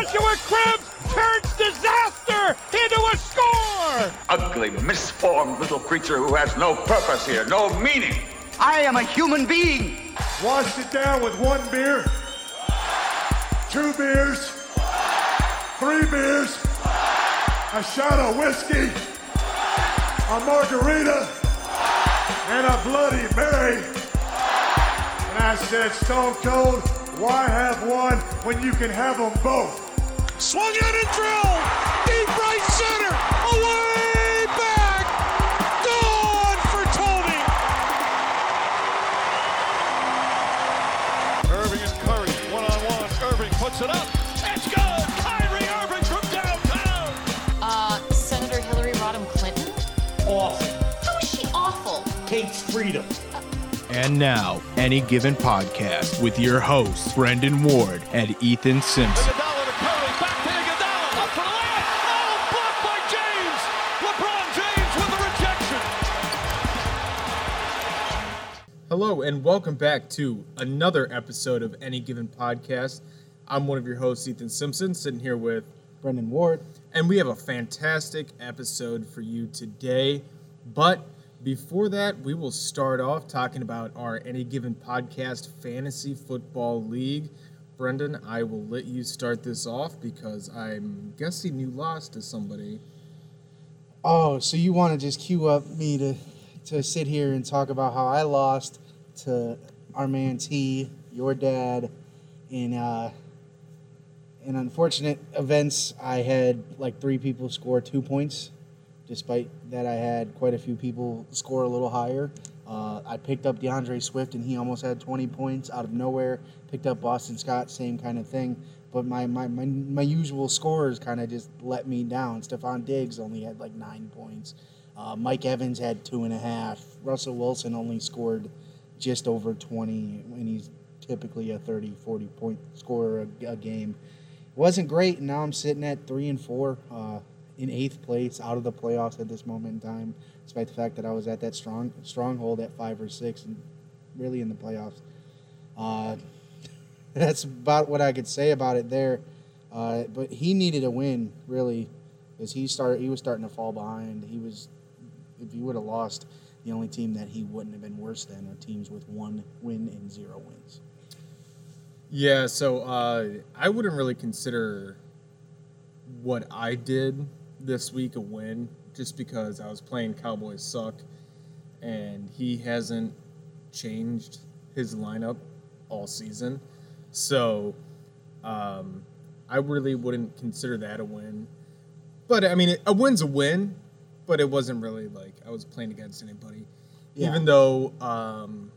Joshua Cribbs turns disaster into a score! Ugly, misformed little creature who has no purpose here, no meaning. I am a human being. Washed it down with one beer, two beers, three beers, a shot of whiskey, a margarita, and a Bloody Mary. And I said, Stone Cold, why have one when you can have them both? Swung out and drilled! Deep right center! Away back! Gone for Tony! Irving and Curry, one on one. Irving puts it up. It's good. Kyrie Irving from downtown. Uh, Senator Hillary Rodham Clinton? Awful. How is she awful? Hates freedom. And now, any given podcast with your hosts, Brendan Ward and Ethan Simpson. And welcome back to another episode of Any Given Podcast. I'm one of your hosts, Ethan Simpson, sitting here with Brendan Ward. And we have a fantastic episode for you today. But before that, we will start off talking about our Any Given Podcast Fantasy Football League. Brendan, I will let you start this off because I'm guessing you lost to somebody. Oh, so you want to just cue up me to to sit here and talk about how I lost to our man T, your dad, in uh, in unfortunate events. I had like three people score two points, despite that I had quite a few people score a little higher. Uh, I picked up DeAndre Swift and he almost had 20 points out of nowhere. Picked up Boston Scott, same kind of thing. But my, my, my, my usual scorers kind of just let me down. Stefon Diggs only had like nine points. Uh, Mike Evans had two and a half. Russell Wilson only scored just over 20 when he's typically a 30, 40 point scorer a, a game. It wasn't great, and now I'm sitting at three and four uh, in eighth place out of the playoffs at this moment in time, despite the fact that I was at that strong stronghold at five or six and really in the playoffs. Uh, that's about what I could say about it there. Uh, but he needed a win, really, because he started. He was starting to fall behind. He was, if he would have lost, the only team that he wouldn't have been worse than are teams with one win and zero wins. Yeah, so uh, I wouldn't really consider what I did this week a win just because I was playing Cowboys Suck and he hasn't changed his lineup all season. So um, I really wouldn't consider that a win. But I mean, a win's a win, but it wasn't really like I was playing against anybody. Yeah. Even though um,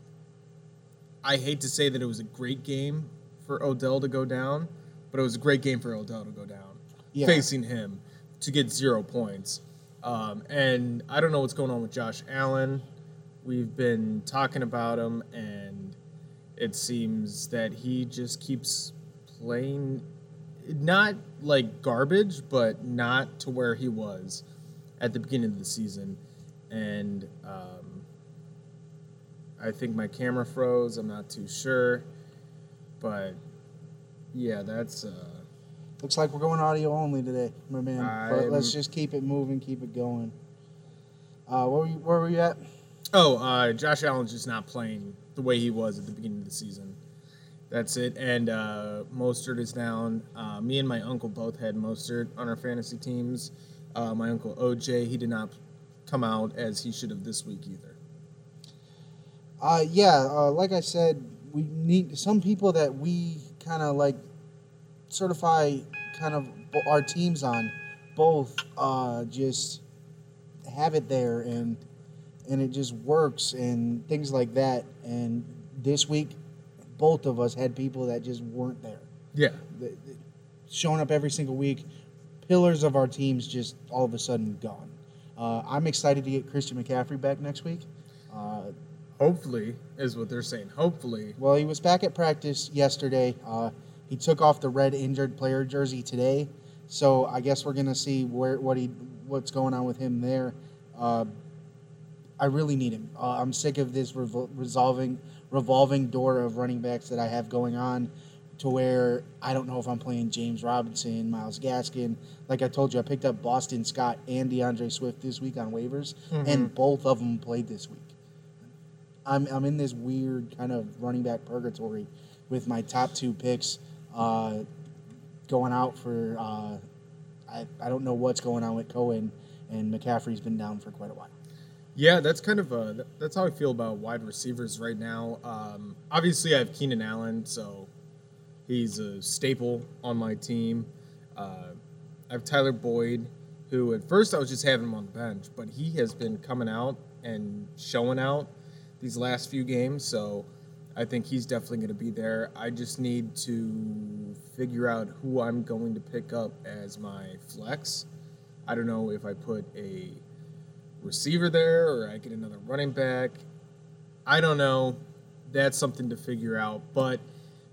I hate to say that it was a great game for Odell to go down, but it was a great game for Odell to go down, Yeah. facing him to get zero points. Um, and I don't know what's going on with Josh Allen. We've been talking about him, and it seems that he just keeps playing not like garbage, but not to where he was at the beginning of the season. And um, I think my camera froze. I'm not too sure, but yeah, that's. Uh, Looks like we're going audio only today, my man. I'm- let's just keep it moving, keep it going. Uh, where were you, where were you at? Oh, uh, Josh Allen's just not playing the way he was at the beginning of the season. That's it. And uh, Mostert is down. Uh, me and my uncle both had Mostert on our fantasy teams. Uh, my uncle OJ, he did not come out as he should have this week either. Uh, yeah, uh, like I said, we need some people that we kind of like certify kind of our teams on both uh, just have it there and and it just works and things like that. And this week, both of us had people that just weren't there, Yeah. Showing up every single week. Pillars of our teams just all of a sudden gone. Uh, I'm excited to get Christian McCaffrey back next week. Uh, Hopefully, is what they're saying. Hopefully. Well, he was back at practice yesterday. Uh, he took off the red injured player jersey today, so I guess we're gonna see where what he what's going on with him there. Uh, I really need him. Uh, I'm sick of this revol- resolving revolving door of running backs that I have going on. To where I don't know if I'm playing James Robinson, Myles Gaskin. Like I told you, I picked up Boston Scott and DeAndre Swift this week on waivers, and both of them played this week. I'm I'm in this weird kind of running back purgatory with my top two picks uh, going out for. Uh, I I don't know what's going on with Cohen and McCaffrey's been down for quite a while. Yeah, that's kind of uh that's how I feel about wide receivers right now. Um, obviously, I have Keenan Allen, so he's a staple on my team. Uh, I have Tyler Boyd, who at first I was just having him on the bench, but he has been coming out and showing out these last few games. So I think he's definitely going to be there. I just need to figure out who I'm going to pick up as my flex. I don't know if I put a receiver there or I get another running back. I don't know. That's something to figure out. But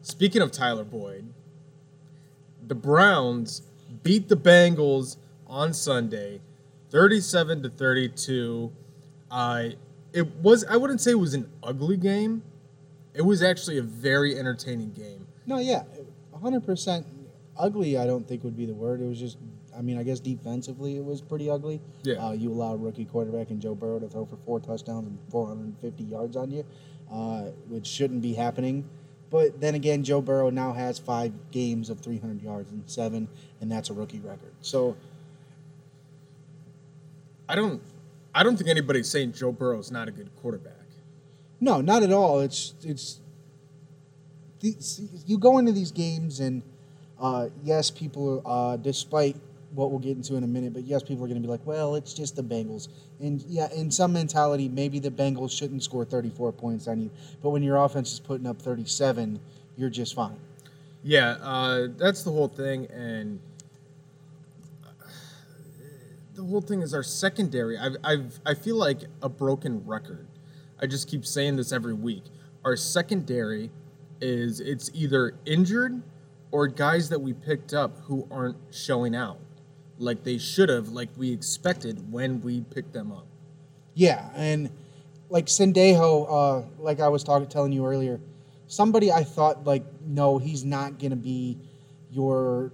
speaking of Tyler Boyd, the Browns beat the Bengals on Sunday, 37 to 32. Uh, it was I wouldn't say it was an ugly game. It was actually a very entertaining game. No, yeah, 100% ugly. I don't think would be the word. It was just, I mean, I guess defensively it was pretty ugly. Yeah. Uh, you allowed rookie quarterback and Joe Burrow to throw for four touchdowns and 450 yards on you, uh, which shouldn't be happening. But then again, Joe Burrow now has five games of 300 yards and seven, and that's a rookie record. So I don't I don't think anybody's saying Joe Burrow is not a good quarterback. No, not at all. It's it's you go into these games and uh, yes, people, uh, despite what we'll get into in a minute, but yes, people are going to be like, well, it's just the Bengals, and yeah, in some mentality, maybe the Bengals shouldn't score 34 points on you, but when your offense is putting up 37, you're just fine. Yeah, uh, that's the whole thing, and the whole thing is our secondary. I've, I've, I feel like a broken record. I just keep saying this every week. Our secondary is it's either injured or guys that we picked up who aren't showing out like they should have, like we expected when we picked them up. Yeah, and like Sendejo, uh, like I was talking, telling you earlier, somebody I thought like, no, he's not gonna be your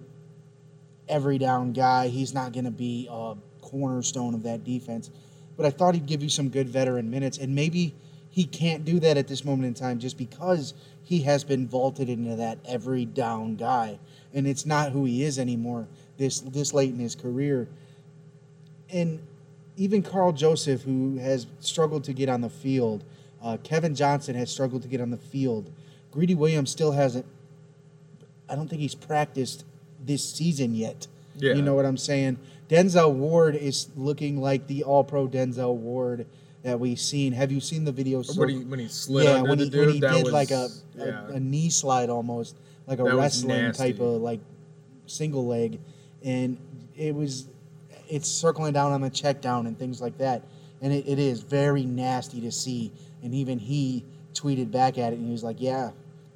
every down guy. He's not gonna be a cornerstone of that defense. But I thought he'd give you some good veteran minutes, and maybe he can't do that at this moment in time just because he has been vaulted into that every down guy, and it's not who he is anymore. This this late in his career, and even Karl Joseph, who has struggled to get on the field, uh, Kevin Johnson has struggled to get on the field. Greedy Williams still hasn't. I don't think he's practiced this season yet. Yeah. You know what I'm saying? Denzel Ward is looking like the All-Pro Denzel Ward that we've seen. Have you seen the video? When he when he slid yeah, when the he, dude, when he that did was like a, a, yeah. a knee slide almost, like a That wrestling type of like single leg, and it was it's circling down on the check down and things like that, and it, it is very nasty to see. And even he tweeted back at it, and he was like, "Yeah,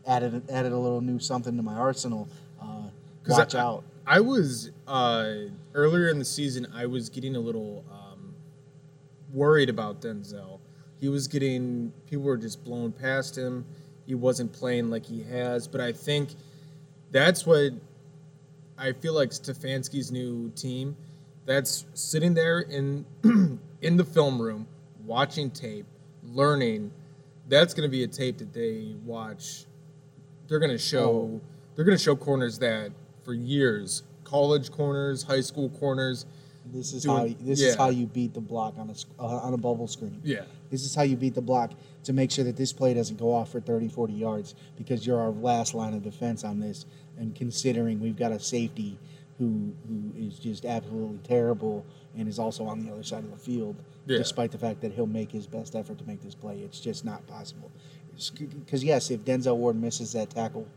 added added a little new something to my arsenal. Uh, watch I, out." I was uh, earlier in the season. I was getting a little um, worried about Denzel. He was getting people were just blown past him. He wasn't playing like he has. But I think that's what I feel like Stefanski's new team. That's sitting there in in the film room, watching tape, learning. That's going to be a tape that they watch. They're going to show. Oh. They're going to show corners that for years, college corners, high school corners. This is doing- how this yeah. is how you beat the block on a uh, on a bubble screen. Yeah. This is how you beat the block to make sure that this play doesn't go off for 30, 40 yards because you're our last line of defense on this. And considering we've got a safety who who is just absolutely terrible and is also on the other side of the field, Yeah. despite the fact that he'll make his best effort to make this play, it's just not possible. Because yes, if Denzel Ward misses that tackle,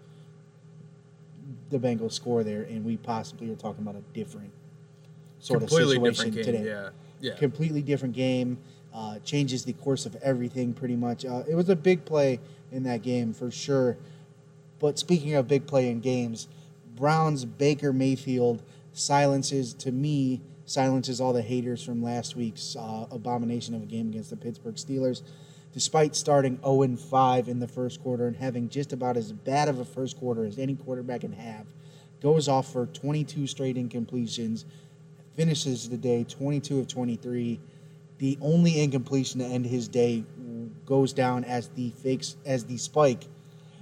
the Bengals score there, and we possibly are talking about a different sort completely of situation different game. today Yeah, yeah. completely different game. Uh, changes the course of everything pretty much. Uh, it was a big play in that game for sure. But speaking of big play in games, Browns Baker Mayfield silences to me silences all the haters from last week's uh, abomination of a game against the Pittsburgh Steelers. despite starting 0 and 5 in the first quarter and having just about as bad of a first quarter as any quarterback can have, goes off for 22 straight incompletions, finishes the day 22 of 23. The only incompletion to end his day goes down as the fakes as the spike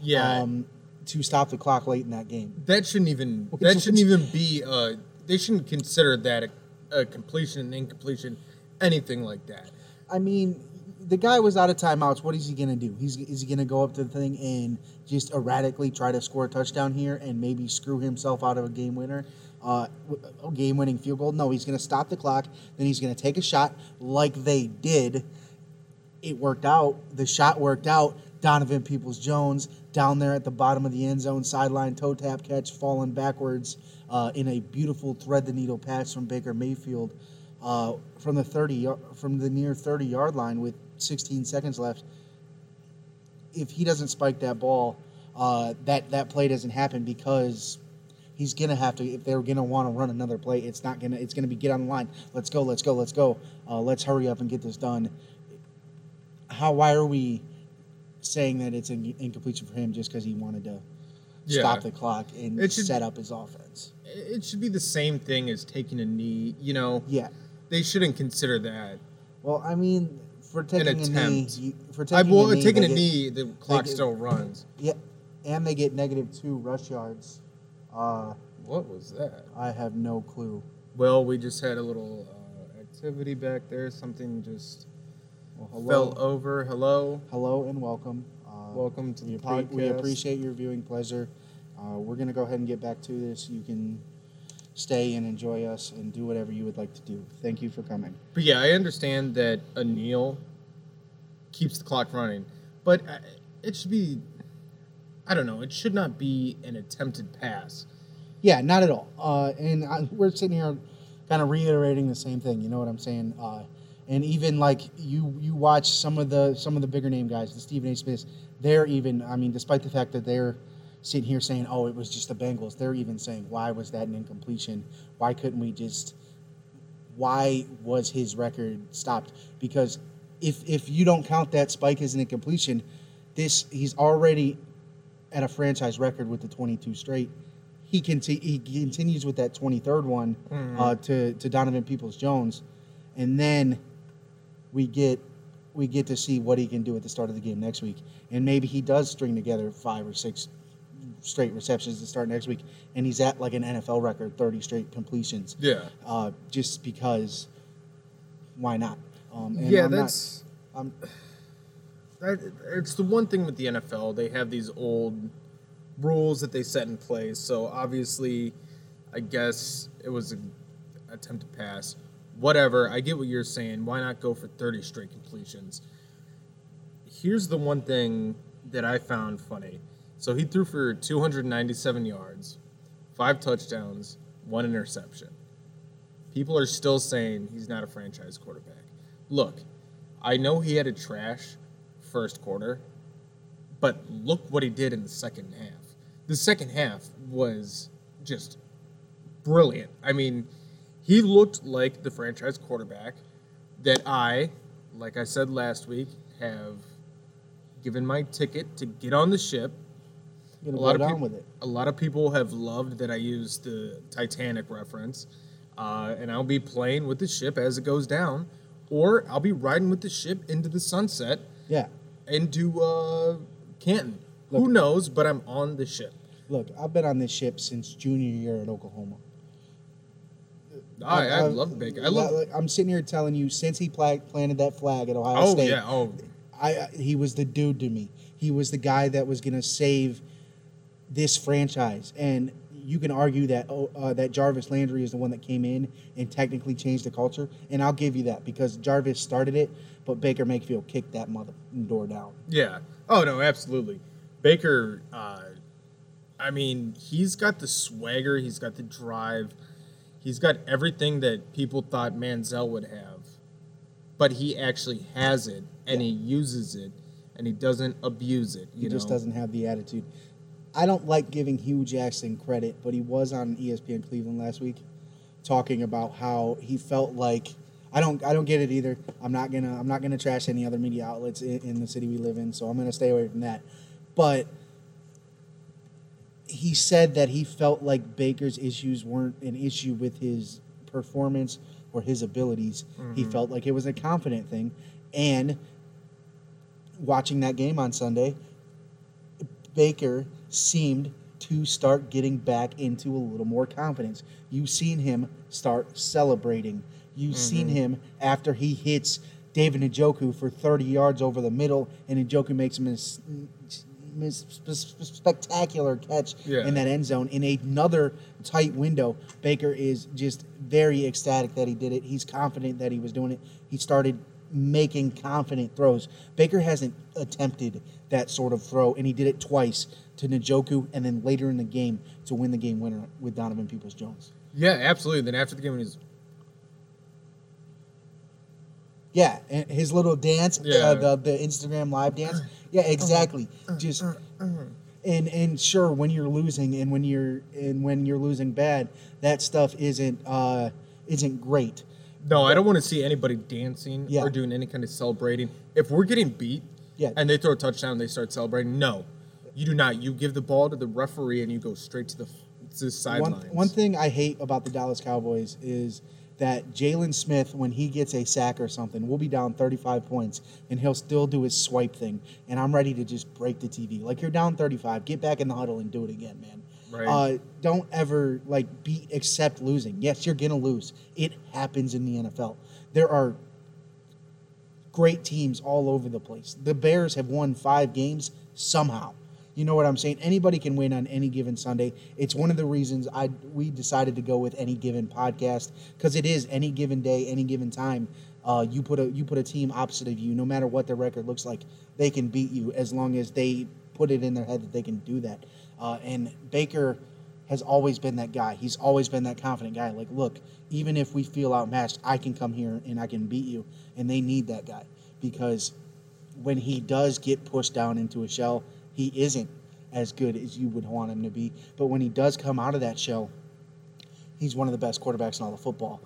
Yeah, um, to stop the clock late in that game. that shouldn't even that shouldn't even be. Uh, they shouldn't consider that a, a completion, an incompletion, anything like that. I mean, the guy was out of timeouts. What is he gonna do? He's is he gonna go up to the thing and just erratically try to score a touchdown here and maybe screw himself out of a game winner, uh, a game winning field goal? No, he's gonna stop the clock. Then he's gonna take a shot like they did. It worked out. The shot worked out. Donovan Peoples Jones down there at the bottom of the end zone, sideline toe tap catch, falling backwards uh, in a beautiful thread the needle pass from Baker Mayfield uh, from the 30 from the near 30 yard line with 16 seconds left. If he doesn't spike that ball, uh, that that play doesn't happen because he's gonna have to. If they're gonna want to run another play, it's not gonna. It's gonna be get on the line. Let's go. Let's go. Let's go. Uh, let's hurry up and get this done. How? Why are we saying that it's an incompletion for him just because he wanted to Yeah. stop the clock and should- set up his offense? It should be the same thing as taking a knee. You know, Yeah. they shouldn't consider that. Well, I mean, for taking a knee, you, for I taking well, a knee, taking a get- knee, the clock get- still runs. Yeah, and they get negative two rush yards. Uh, What was that? I have no clue. Well, we just had a little uh, activity back there. Something just Well, hello, fell over. Hello, hello, and welcome. Uh, welcome to we, the appre- we appreciate your viewing pleasure. Uh, we're gonna go ahead and get back to this. You can stay and enjoy us and do whatever you would like to do. Thank you for coming. But yeah, I understand that a kneel keeps the clock running, but uh, it should be. I don't know. It should not be an attempted pass. Yeah, not at all. Uh, and I, we're sitting here, kind of reiterating the same thing. You know what I'm saying? Uh, and even like you, you watch some of the some of the bigger name guys, the Stephen A. Smiths. They're even. I mean, despite the fact that they're sitting here saying, "Oh, it was just the Bengals," they're even saying, "Why was that an incompletion? Why couldn't we just? Why was his record stopped? Because if if you don't count that spike as an incompletion, this he's already at a franchise record with the 22 straight. He conti- he continues with that 23rd one uh, to to Donovan Peoples Jones, and then we get we get to see what he can do at the start of the game next week, and maybe he does string together five or six straight receptions to start next week, and he's at like an NFL record 30 straight completions. Yeah. Uh, just because, why not? Um, and yeah, I'm not- that's. I'm- that, it's the one thing with the NFL. They have these old rules that they set in place. So obviously, I guess it was an attempt to pass. Whatever. I get what you're saying. Why not go for 30 straight completions? Here's the one thing that I found funny. So he threw for 297 yards, five touchdowns, one interception. People are still saying he's not a franchise quarterback. Look, I know he had a trash first quarter, but look what he did in the second half. The second half was just brilliant. I mean, he looked like the franchise quarterback that I, like I said last week, have given my ticket to get on the ship. A lot of down with it. A lot of people have loved that I used the Titanic reference, uh, and I'll be playing with the ship as it goes down, or I'll be riding with the ship into the sunset Yeah. Into uh, Canton. Who knows? But I'm on the ship. Look, I've been on this ship since junior year at Oklahoma. I, I I've- love Baker. I love. Like, I'm sitting here telling you, since he pla- planted that flag at Ohio Oh State, yeah. Oh I, I he was the dude to me. He was the guy that was going to save this franchise. And you can argue that oh, uh, that Jarvis Landry is the one that came in and technically changed the culture, and I'll give you that because Jarvis started it, but Baker Mayfield kicked that mother door down. yeah. Oh no, absolutely. Baker. Uh, I mean, he's got the swagger. He's got the drive. He's got everything that people thought Manziel would have, but he actually has it, and he uses it, and he doesn't abuse it. You He know? just doesn't have the attitude. I don't like giving Hue Jackson credit, but he was on ESPN Cleveland last week talking about how he felt like I don't I don't get it either. I'm not gonna I'm not gonna trash any other media outlets in, in the city we live in, so I'm gonna stay away from that. But he said that he felt like Baker's issues weren't an issue with his performance or his abilities. He mm-hmm. felt like it was a confident thing, and watching that game on Sunday, Baker seemed to start getting back into a little more confidence. You've seen him start celebrating. You've mm-hmm. seen him after he hits David Njoku for 30 yards over the middle, and Njoku makes a mis- mis- spectacular catch Yeah. in that end zone in another tight window. Baker is just very ecstatic that he did it. He's confident that he was doing it. He started making confident throws. Baker hasn't attempted that sort of throw, and he did it twice to Njoku, and then later in the game to win the game winner with Donovan Peoples Jones. Yeah, absolutely. Then after the game, when he's Yeah, and his little dance, Yeah. uh, the the Instagram live dance. Yeah, exactly. Just and and sure, when you're losing and when you're and when you're losing bad, that stuff isn't uh isn't great. No, I don't want to see anybody dancing Yeah. or doing any kind of celebrating. If we're getting beat Yeah. and they throw a touchdown and they start celebrating, no. You do not. You give the ball to the referee and you go straight to the, to the sidelines. one thing I hate about the Dallas Cowboys is that Jaylon Smith, when he gets a sack or something, we'll be down 35 points and he'll still do his swipe thing. And I'm ready to just break the TV. Like, you're down 35, get back in the huddle and do it again, man. Right. Uh, don't ever, like, be, accept losing. Yes, you're to lose. It happens in the NFL. There are great teams all over the place. The Bears have won five games somehow. You know what I'm saying? Anybody can win on any given Sunday. It's one of the reasons I we decided to go with any given podcast because it is any given day, any given time. Uh, you put a you put a team opposite of you, no matter what their record looks like, they can beat you as long as they put it in their head that they can do that. Uh, and Baker has always been that guy. He's always been that confident guy. Like, look, even if we feel outmatched, I can come here and I can beat you. And they need that guy because when he does get pushed down into a shell, he isn't as good as you would want him to be. But when he does come out of that shell, he's one of the best quarterbacks in all of football.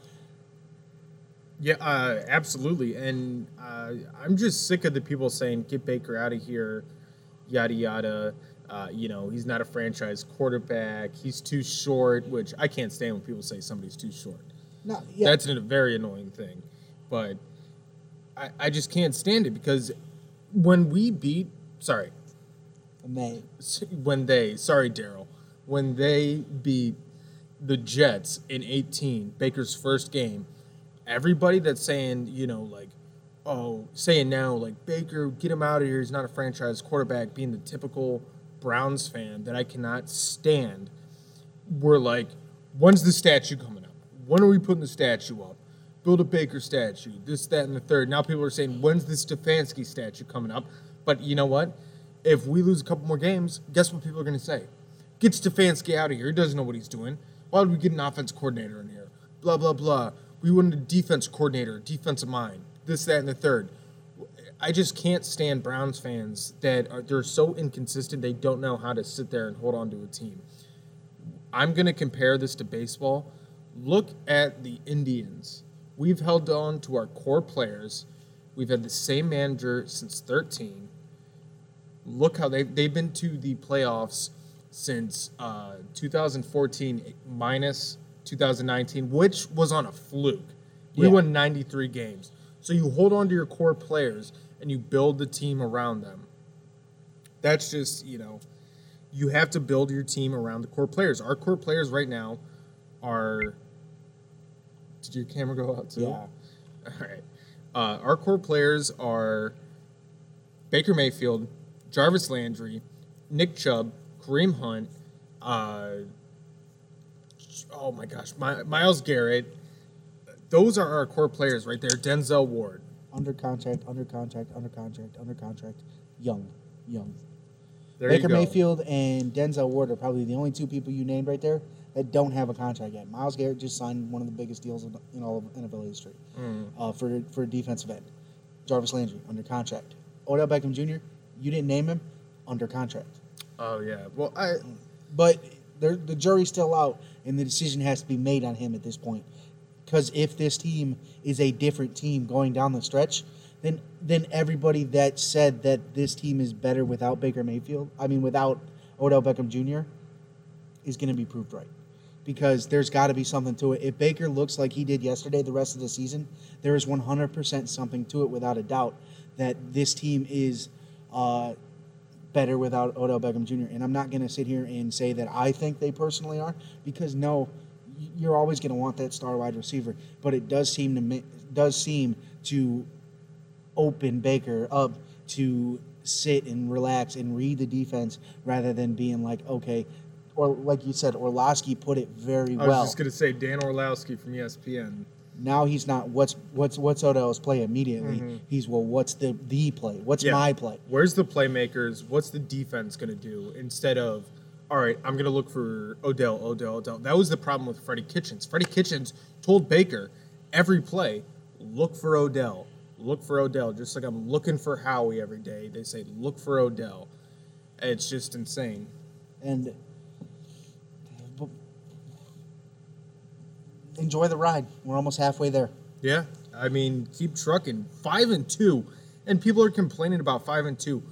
Yeah, uh, absolutely. And uh, I'm just sick of the people saying, get Baker out of here, yada, yada. Uh, you know, he's not a franchise quarterback. He's too short, which I can't stand when people say somebody's too short. No, yeah, That's a very annoying thing. But I, I just can't stand it because when we beat, sorry, they when they, sorry, Daryl, when they beat the Jets in 18, Baker's first game, everybody that's saying, you know, like, oh, saying now, like, Baker, get him out of here. He's not a franchise quarterback, being the typical Browns fan that I cannot stand. We're like, when's the statue coming up? When are we putting the statue up? Build a Baker statue, this, that, and the third. Now people are saying, when's the Stefanski statue coming up? But you know what? If we lose a couple more games, guess what people are going to say? Get Stefanski out of here. He doesn't know what he's doing. Why would we get an offense coordinator in here? Blah, blah, blah. We wanted a defense coordinator, defensive mind, this, that, and the third. I just can't stand Browns fans that are they're so inconsistent they don't know how to sit there and hold on to a team. I'm going to compare this to baseball. Look at the Indians. We've held on to our core players. We've had the same manager since 13. Look how they've, they've been to the playoffs since uh, 2014 minus 2019, which was on a fluke. We Yeah. won 93 games. So you hold on to your core players and you build the team around them. That's just, you know, you have to build your team around the core players. Our core players right now are. Did your camera go out too? Yeah. All right. Uh, our core players are Baker Mayfield, Jarvis Landry, Nick Chubb, Kareem Hunt, uh, oh my gosh, My, Myles Garrett. Those are our core players right there. Denzel Ward. Under contract, under contract, under contract, under contract, young, young. There Baker you go. Mayfield and Denzel Ward are probably the only two people you named right there that don't have a contract yet. Myles Garrett just signed one of the biggest deals in, in all of NFL history Mm. uh, for for a defensive end. Jarvis Landry under contract. Odell Beckham Jr. You didn't name him under contract, Oh yeah. Well, I but the jury's still out, and the decision has to be made on him at this point. Because if this team is a different team going down the stretch, then then everybody that said that this team is better without Baker Mayfield, I mean without Odell Beckham Jr., is going to be proved right. Because there's got to be something to it. If Baker looks like he did yesterday, the rest of the season, there is 100% something to it without a doubt that this team is uh, better without Odell Beckham Jr. And I'm not going to sit here and say that I think they personally are, because no, you're always going to want that star wide receiver. But it does seem to ma- does seem to open Baker up to sit and relax and read the defense rather than being like, okay, or like you said, Orlovsky put it very well. I was just gonna say Dan Orlovsky from ESPN. now he's not what's what's what's Odell's play immediately. He's well, what's the the play? What's Mm-hmm. Yeah. my play? Where's the playmakers? What's the defense going to do instead of, all right, I'm going to look for Odell, Odell, Odell. That was the problem with Freddie Kitchens. Freddie Kitchens told Baker every play, look for Odell, look for Odell. Just like I'm looking for Howie every day. They say, look for Odell. It's just insane. and enjoy the ride. We're almost halfway there. Yeah, I mean, keep trucking. Five and two, and people are complaining about five and two.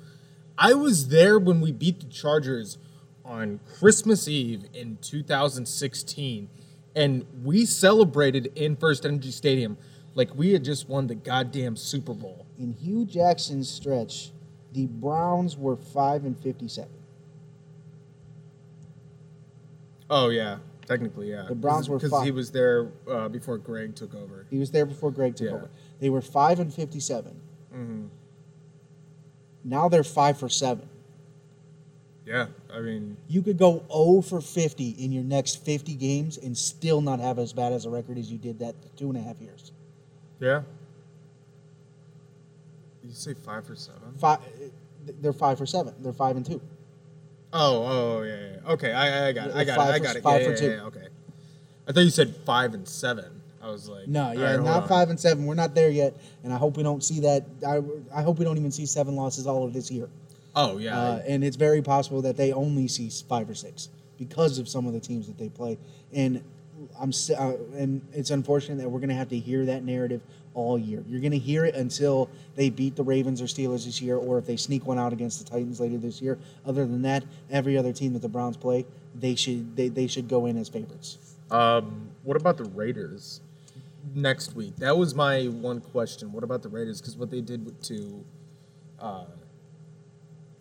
I was there when we beat the Chargers on Christmas Eve in 2016, and we celebrated in First Energy Stadium like we had just won the goddamn Super Bowl. In Hue Jackson's stretch, the Browns were five and fifty-seven. Oh yeah, technically yeah. The Browns were because he was there uh, before Greg took over. He was there before Greg took Yeah. over. They were five and 57 Mhm. Now they're five for seven. Yeah, I mean, You could go 0 for 50 in your next 50 games and still not have as bad as a record as you did that two and a half years. yeah. Did you say five for seven? Five, they're five for seven. They're five and two. Oh, oh, oh yeah, yeah. yeah. Okay, I, I got it. I got Five it. I for- got it. five yeah, for yeah, two. yeah, okay. I thought you said five and seven. I was like, No, yeah, right, not five and seven. We're not there yet, and I hope we don't see that. I, I hope we don't even see seven losses all of this year. Oh yeah, Uh, and it's very possible that they only see five or six because of some of the teams that they play. And I'm uh, and it's unfortunate that we're going to have to hear that narrative all year. You're going to hear it until they beat the Ravens or Steelers this year, or if they sneak one out against the Titans later this year. Other than that, every other team that the Browns play, they should they, they should go in as favorites. Um, what about the Raiders next week? That was my one question. What about the Raiders? Because what they did to uh,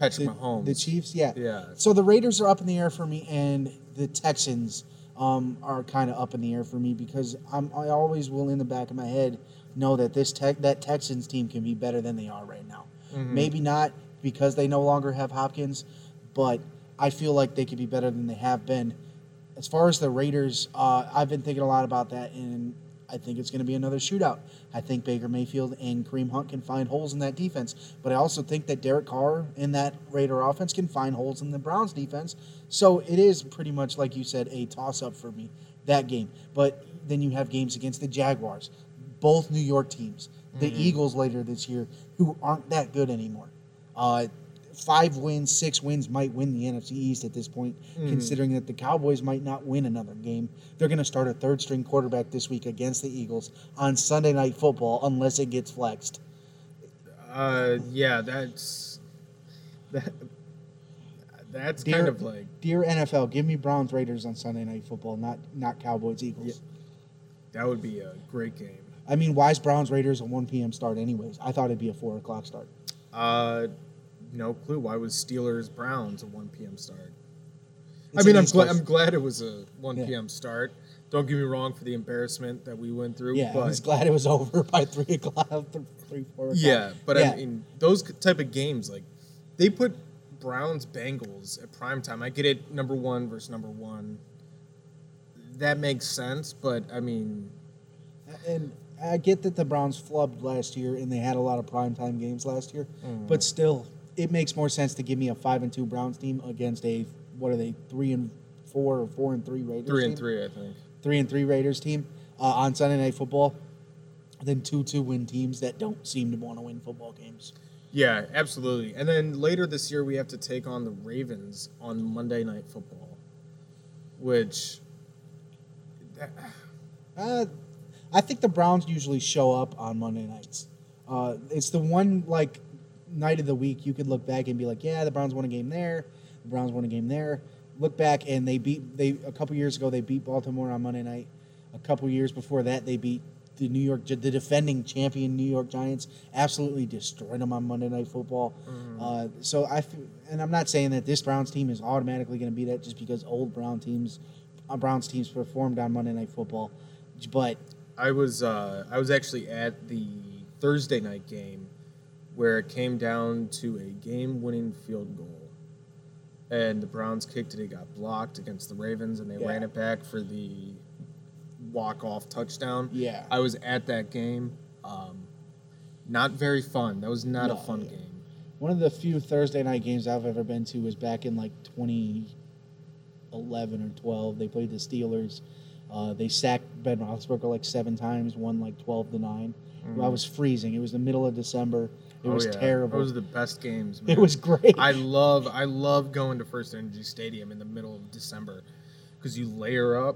Patrick the, Mahomes, the Chiefs, yeah. Yeah. So the Raiders are up in the air for me, and the Texans um, are kind of up in the air for me because I'm, I always will, in the back of my head, know that this tech that Texans team can be better than they are right now. Mm-hmm. Maybe not because they no longer have Hopkins, but I feel like they could be better than they have been. As far as the Raiders, uh, I've been thinking a lot about that, and I think it's going to be another shootout. I think Baker Mayfield and Kareem Hunt can find holes in that defense, but I also think that Derek Carr and that Raider offense can find holes in the Browns defense. So it is pretty much like you said, a toss-up for me that game. But then you have games against the Jaguars, both New York teams, the Eagles later this year, who aren't that good anymore. Uh, five wins, six wins might win the NFC East at this point, considering that the Cowboys might not win another game. They're going to start a third string quarterback this week against the Eagles on Sunday Night Football unless it gets flexed. uh, yeah, that's that. That's Dear, kind of like dear NFL, give me Browns Raiders on Sunday Night Football, not not Cowboys Eagles. that would be a great game. I mean, why is Browns Raiders a 1 p.m. start anyways? I thought it'd be a 4 o'clock start. Uh, no clue. Why was Steelers Browns a one p.m. start? It's I mean, I'm glad. I'm glad it was a one Yeah. p.m. start. Don't get me wrong for the embarrassment that we went through. Yeah, but I was glad it was over by 3 o'clock, 3, 4 o'clock. Yeah, but Yeah. I mean, those type of games, like they put Browns Bengals at prime time. I get it, number one versus number one. That makes sense, but I mean, and I get that the Browns flubbed last year and they had a lot of primetime games last year, Mm. but still, it makes more sense to give me a five and two Browns team against a what are they three and four or four and three Raiders three and team? three, I think. three and three Raiders team uh, on Sunday Night Football than two two win teams that don't seem to want to win football games. Yeah, absolutely. And then later this year, we have to take on the Ravens on Monday Night Football, which Uh, I think the Browns usually show up on Monday nights. Uh, it's the one like night of the week you could look back and be like, yeah, the Browns won a game there, the Browns won a game there. Look back and they beat they a couple years ago they beat Baltimore on Monday night. A couple years before that they beat the New York the defending champion New York Giants. Absolutely destroyed them on Monday Night Football. Uh, so I and I'm not saying that this Browns team is automatically going to be that just because old Brown teams, uh, Browns teams performed on Monday Night Football, but I was uh, I was actually at the Thursday night game where it came down to a game-winning field goal, and the Browns kicked it. It got blocked against the Ravens, and they Yeah. ran it back for the walk-off touchdown. Yeah. I was at that game. Um, not very fun. That was not a fun yeah. game. One of the few Thursday night games I've ever been to was back in like 2011 or 12. They played the Steelers. Uh, they sacked Ben Roethlisberger like seven times, won like 12 to nine. I was freezing. It was the middle of December. It was oh, yeah. terrible. Those are the best games. it was great. I love I love going to First Energy Stadium in the middle of December because you layer up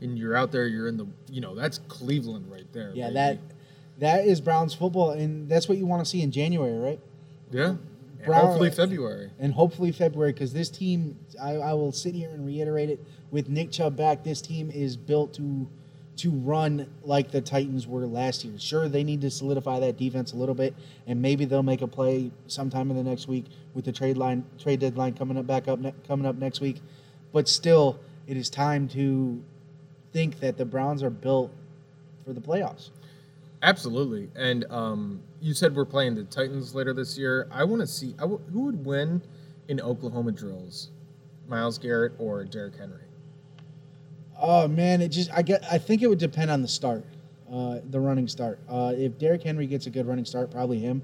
and you're out there. You're in the you know that's Cleveland right there. yeah, baby. that that is Browns football, and that's what you want to see in January, right? yeah. Brown- hopefully February. and hopefully February because this team, I, I will sit here and reiterate it with Nick Chubb back. This team is built to to run like the Titans were last year. Sure, they need to solidify that defense a little bit, and maybe they'll make a play sometime in the next week with the trade line trade deadline coming up back up ne- coming up next week. But still, it is time to think that the Browns are built for the playoffs. Absolutely. And um, you said we're playing the Titans later this year. I want to see who would win in Oklahoma drills, Myles Garrett or Derrick Henry. Oh man, it just I get I think it would depend on the start, uh, the running start. Uh, if Derrick Henry gets a good running start, probably him.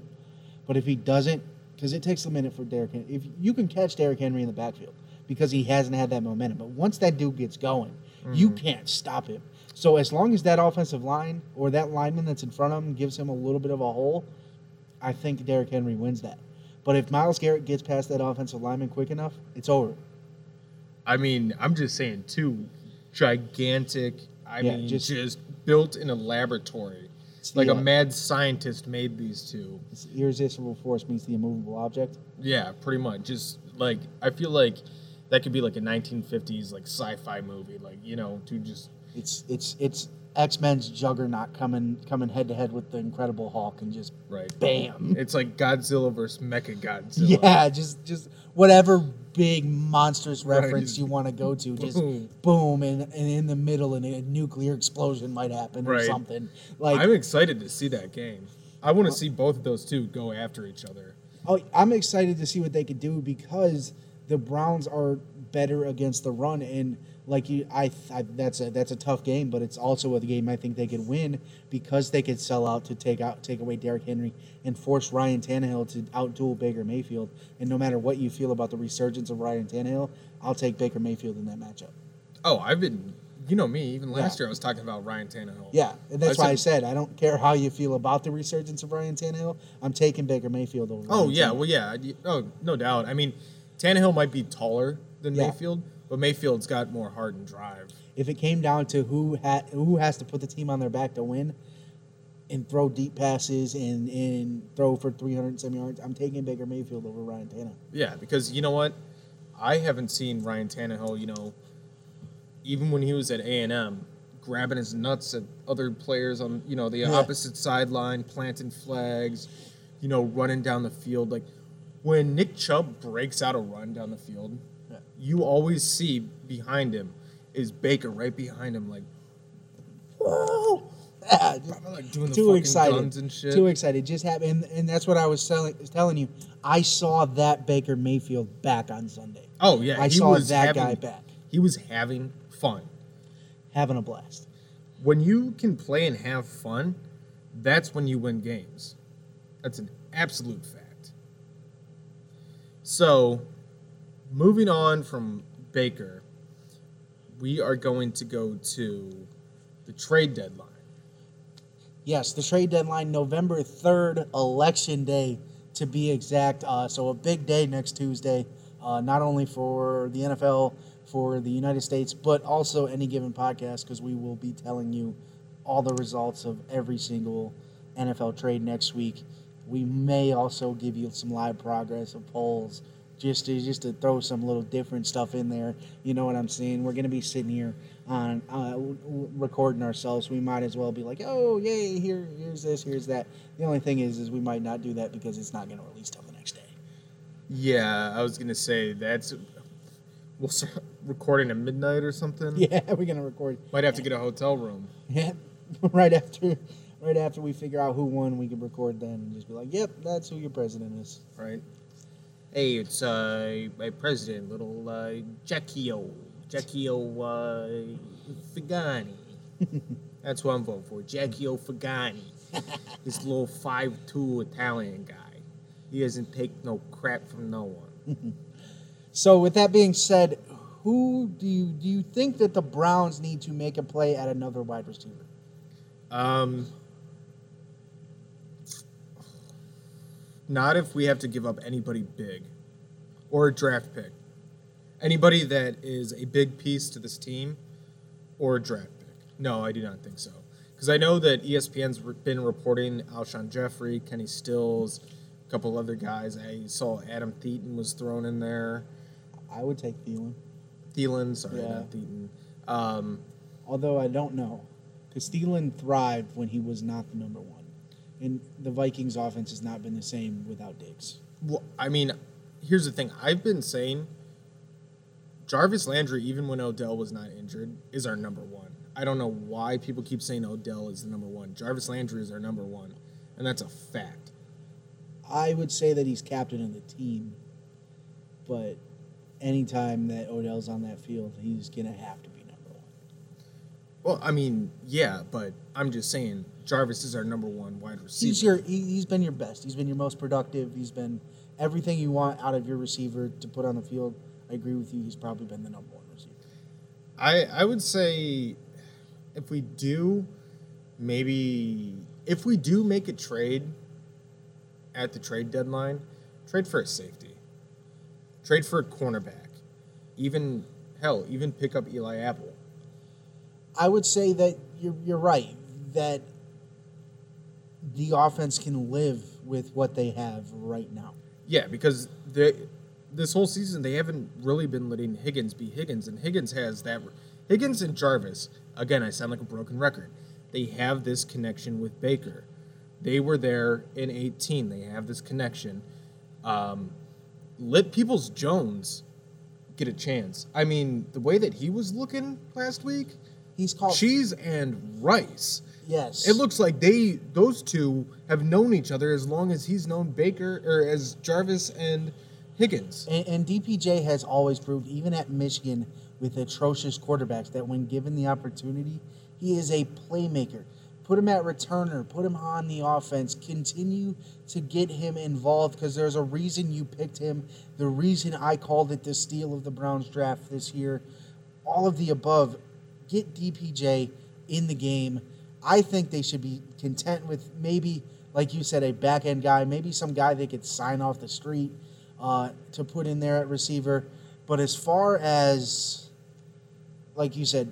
But if he doesn't, because it takes a minute for Derrick Henry, if you can catch Derrick Henry in the backfield because he hasn't had that momentum. But once that dude gets going, you can't stop him. So as long as that offensive line or that lineman that's in front of him gives him a little bit of a hole, I think Derrick Henry wins that. But if Myles Garrett gets past that offensive lineman quick enough, it's over. I mean, I'm just saying two gigantic. I Yeah, mean, just- just, built in a laboratory. It's Like the, a uh, mad scientist made these two. Irresistible force meets the immovable object. Yeah, pretty much. Just like I feel like that could be like a 1950s like sci-fi movie. Like you know, to just It's it's it's X Men's Juggernaut coming coming head to head with the Incredible Hulk and just right. bam. It's like Godzilla versus Mecha Godzilla. Yeah, just just whatever big monstrous reference just you want to go to, just boom. boom, and, and in the middle, and a nuclear explosion might happen or something. Like I'm excited to see that game. I want to uh, see both of those two go after each other. Oh, I'm excited to see what they could do because the Browns are better against the run, and like you, I, I that's a that's a tough game, but it's also a game I think they could win because they could sell out to take out take away Derrick Henry and force Ryan Tannehill to outduel Baker Mayfield. And no matter what you feel about the resurgence of Ryan Tannehill, I'll take Baker Mayfield in that matchup. Oh, I've been, you know me. Even last Yeah. year, I was talking about Ryan Tannehill. Yeah, and that's I why I said- said I don't care how you feel about the resurgence of Ryan Tannehill. I'm taking Baker Mayfield over. Oh Ryan yeah, Tannehill. well yeah, oh no doubt. I mean, Tannehill might be taller than Yeah. Mayfield, but Mayfield's got more heart and drive. if it came down to who ha- who has to put the team on their back to win and throw deep passes and, and throw for 307 yards, I'm taking Baker Mayfield over Ryan Tannehill. Yeah, because you know what, I haven't seen Ryan Tannehill. You know, even when he was at A and M, grabbing his nuts at other players on you know the Yeah. opposite sideline, planting flags, you know, running down the field. Like when Nick Chubb breaks out a run down the field. You always see behind him is Baker right behind him, like Whoa! Yeah, like doing the too excited. guns and shit. Too excited. Just happened, and, and that's what I was telling telling you. I saw that Baker Mayfield back on Sunday, Oh yeah, I saw that having, guy back. He was having fun. having a blast. When you can play and have fun, that's when you win games. That's an absolute fact. So, moving on from Baker, we are going to go to the trade deadline. Yes, the trade deadline, November 3rd, election day to be exact. Uh, so a big day next Tuesday, uh, not only for the NFL, for the United States, but also any given podcast, because we will be telling you all the results of every single NFL trade next week. We may also give you some live progress of polls, just to just to throw some little different stuff in there. You know what I'm saying? We're gonna be sitting here on uh, w- recording ourselves. We might as well be like, oh yay, here here's this, here's that. The only thing is, is we might not do that because it's not gonna release till the next day. Yeah, I was gonna say that's we'll start recording at midnight or something. Yeah, we're gonna record. Might have to get a hotel room. Yeah, right after, right after we figure out who won, we can record then and just be like, "Yep, that's who your president is." right? Hey, it's uh my president, little uh Jackie-O, Jackie-O uh Fagani. That's what I'm voting for, Jackie-O Fagani. this little five-two Italian guy. He doesn't take no crap from no one. So, with that being said, who do you do you think that the Browns need to make a play at another wide receiver? Um, not if we have to give up anybody big or a draft pick. Anybody that is a big piece to this team or a draft pick. No, I do not think so. Because I know that ESPN's been reporting Alshon Jeffery, Kenny Stills, a couple other guys. I saw Adam Thielen was thrown in there. I would take Thielen, Thielen, sorry, Yeah. not Thielen. Um, although I don't know, because Thielen thrived when he was not the number one, and the Vikings' offense has not been the same without Diggs. Well, I mean, here's the thing. I've been saying Jarvis Landry, even when Odell was not injured, is our number one. I don't know why people keep saying Odell is the number one. Jarvis Landry is our number one, and that's a fact. I would say that he's captain of the team, but anytime that Odell's on that field, he's gonna have to be. Well, I mean, yeah, but I'm just saying Jarvis is our number one wide receiver. He's your he, he's been your best. He's been your most productive. He's been everything you want out of your receiver to put on the field. I agree with you. He's probably been the number one receiver. I I would say if we do maybe if we do make a trade at the trade deadline, trade for a safety. Trade for a cornerback. Even hell, even pick up Eli Apple. I would say that you're you're right that the offense can live with what they have right now. Yeah, because they this whole season they haven't really been letting Higgins be Higgins, and Higgins has that. Higgins and Jarvis, again, I sound like a broken record. They have this connection with Baker. They were there in 18. They have this connection. Um, let Peoples Jones get a chance. I mean, the way that he was looking last week, He's called cheese and rice. yes. It looks like they those two have known each other as long as he's known Baker or as Jarvis and Higgins. And, and DPJ has always proved, even at Michigan with atrocious quarterbacks, that when given the opportunity, he is a playmaker. Put him at returner, put him on the offense, continue to get him involved because there's a reason you picked him, the reason I called it the steal of the Browns draft this year. All of the above, get DPJ in the game. I think they should be content with maybe, like you said, a back end guy, maybe some guy they could sign off the street uh, to put in there at receiver. But as far as, like you said,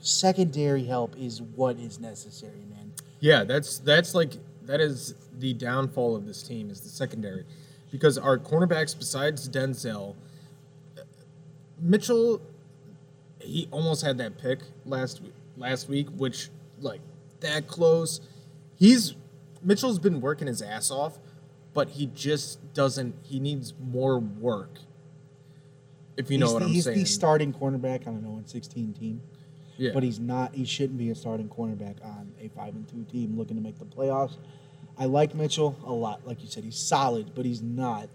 secondary help is what is necessary, man. Yeah, that's that's like that is the downfall of this team is the secondary, because our cornerbacks besides Denzel, Mitchell, he almost had that pick last week, last week, which like that close. He's Mitchell's been working his ass off, but he just doesn't. He needs more work. If you know he's what the, I'm he's saying. the starting cornerback on an 0 16 team. yeah. But he's not. He shouldn't be a starting cornerback on a five and two team looking to make the playoffs. I like Mitchell a lot. Like you said, he's solid, but he's not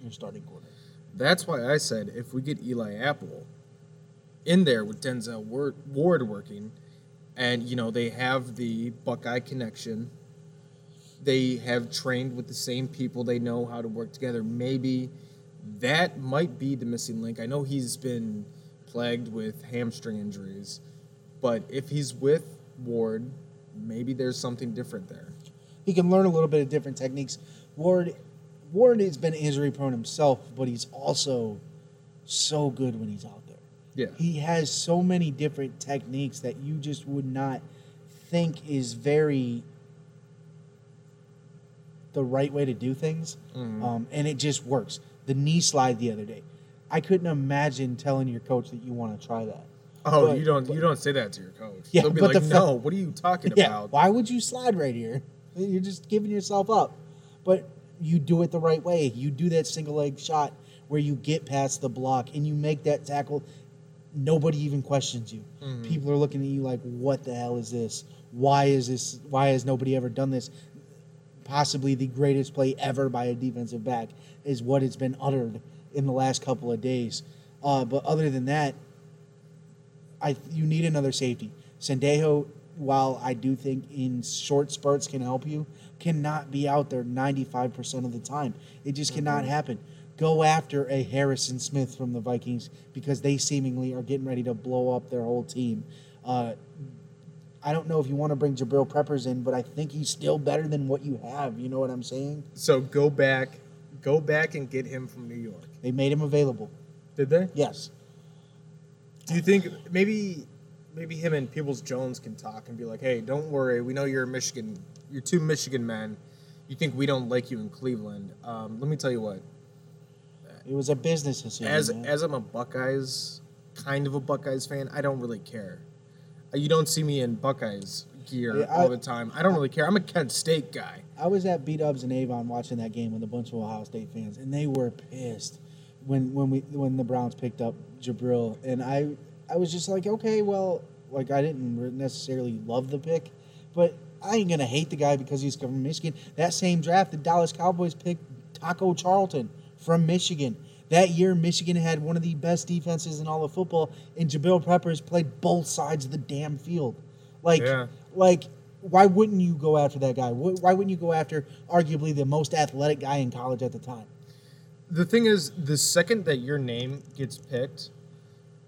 your starting corner. That's why I said if we get Eli Apple in there with Denzel Ward, working, and you know they have the Buckeye connection, they have trained with the same people, they know how to work together. Maybe that might be the missing link. I know he's been plagued with hamstring injuries, but if he's with Ward, maybe there's something different there. He can learn a little bit of different techniques. Ward, Ward has been injury prone himself, but he's also so good when he's out. Yeah. He has so many different techniques that you just would not think is very the right way to do things, Mm-hmm. um, and it just works. The knee slide the other day, I couldn't imagine telling your coach that you want to try that. Oh, But- you don't you don't say that to your coach. Yeah, They'll be but like, fa- no, what are you talking Yeah, about? why would you slide right here? You're just giving yourself up. But you do it the right way. You do that single leg shot where you get past the block and you make that tackle. Nobody even questions you. Mm-hmm. People are looking at you like, "What the hell is this? Why is this? Why has nobody ever done this?" Possibly the greatest play ever by a defensive back is what has been uttered in the last couple of days. Uh, but other than that, I you need another safety. Sendejo, while I do think in short spurts can help you, cannot be out there 95% of the time. It just cannot happen. Go after a Harrison Smith from the Vikings because they seemingly are getting ready to blow up their whole team. Uh, I don't know if you want to bring Jabril Peppers in, but I think he's still better than what you have. You know what I'm saying? So go back, go back and get him from New York. They made him available. Did they? Yes. Do you think maybe maybe him and Peoples Jones can talk and be like, hey, don't worry, we know you're a Michigan, you're two Michigan men. You think we don't like you in Cleveland? Um, let me tell you what. It was a business decision. As man. as I'm a Buckeyes, kind of a Buckeyes fan, I don't really care. Uh, You don't see me in Buckeyes gear Yeah, I- all the time. I don't really care. I'm a Kent State guy. I was at B Dubs and Avon watching that game with a bunch of Ohio State fans, and they were pissed when when we when the Browns picked up Jabril, and I I was just like, okay, well, like I didn't necessarily love the pick, but I ain't gonna hate the guy because he's from Michigan. That same draft, the Dallas Cowboys picked Taco Charlton from Michigan. That year, Michigan had one of the best defenses in all of football, and Jabril Peppers played both sides of the damn field. Like, Yeah. like why wouldn't you go after that guy? Why wouldn't you go after arguably the most athletic guy in college at the time? The thing is, the second that your name gets picked,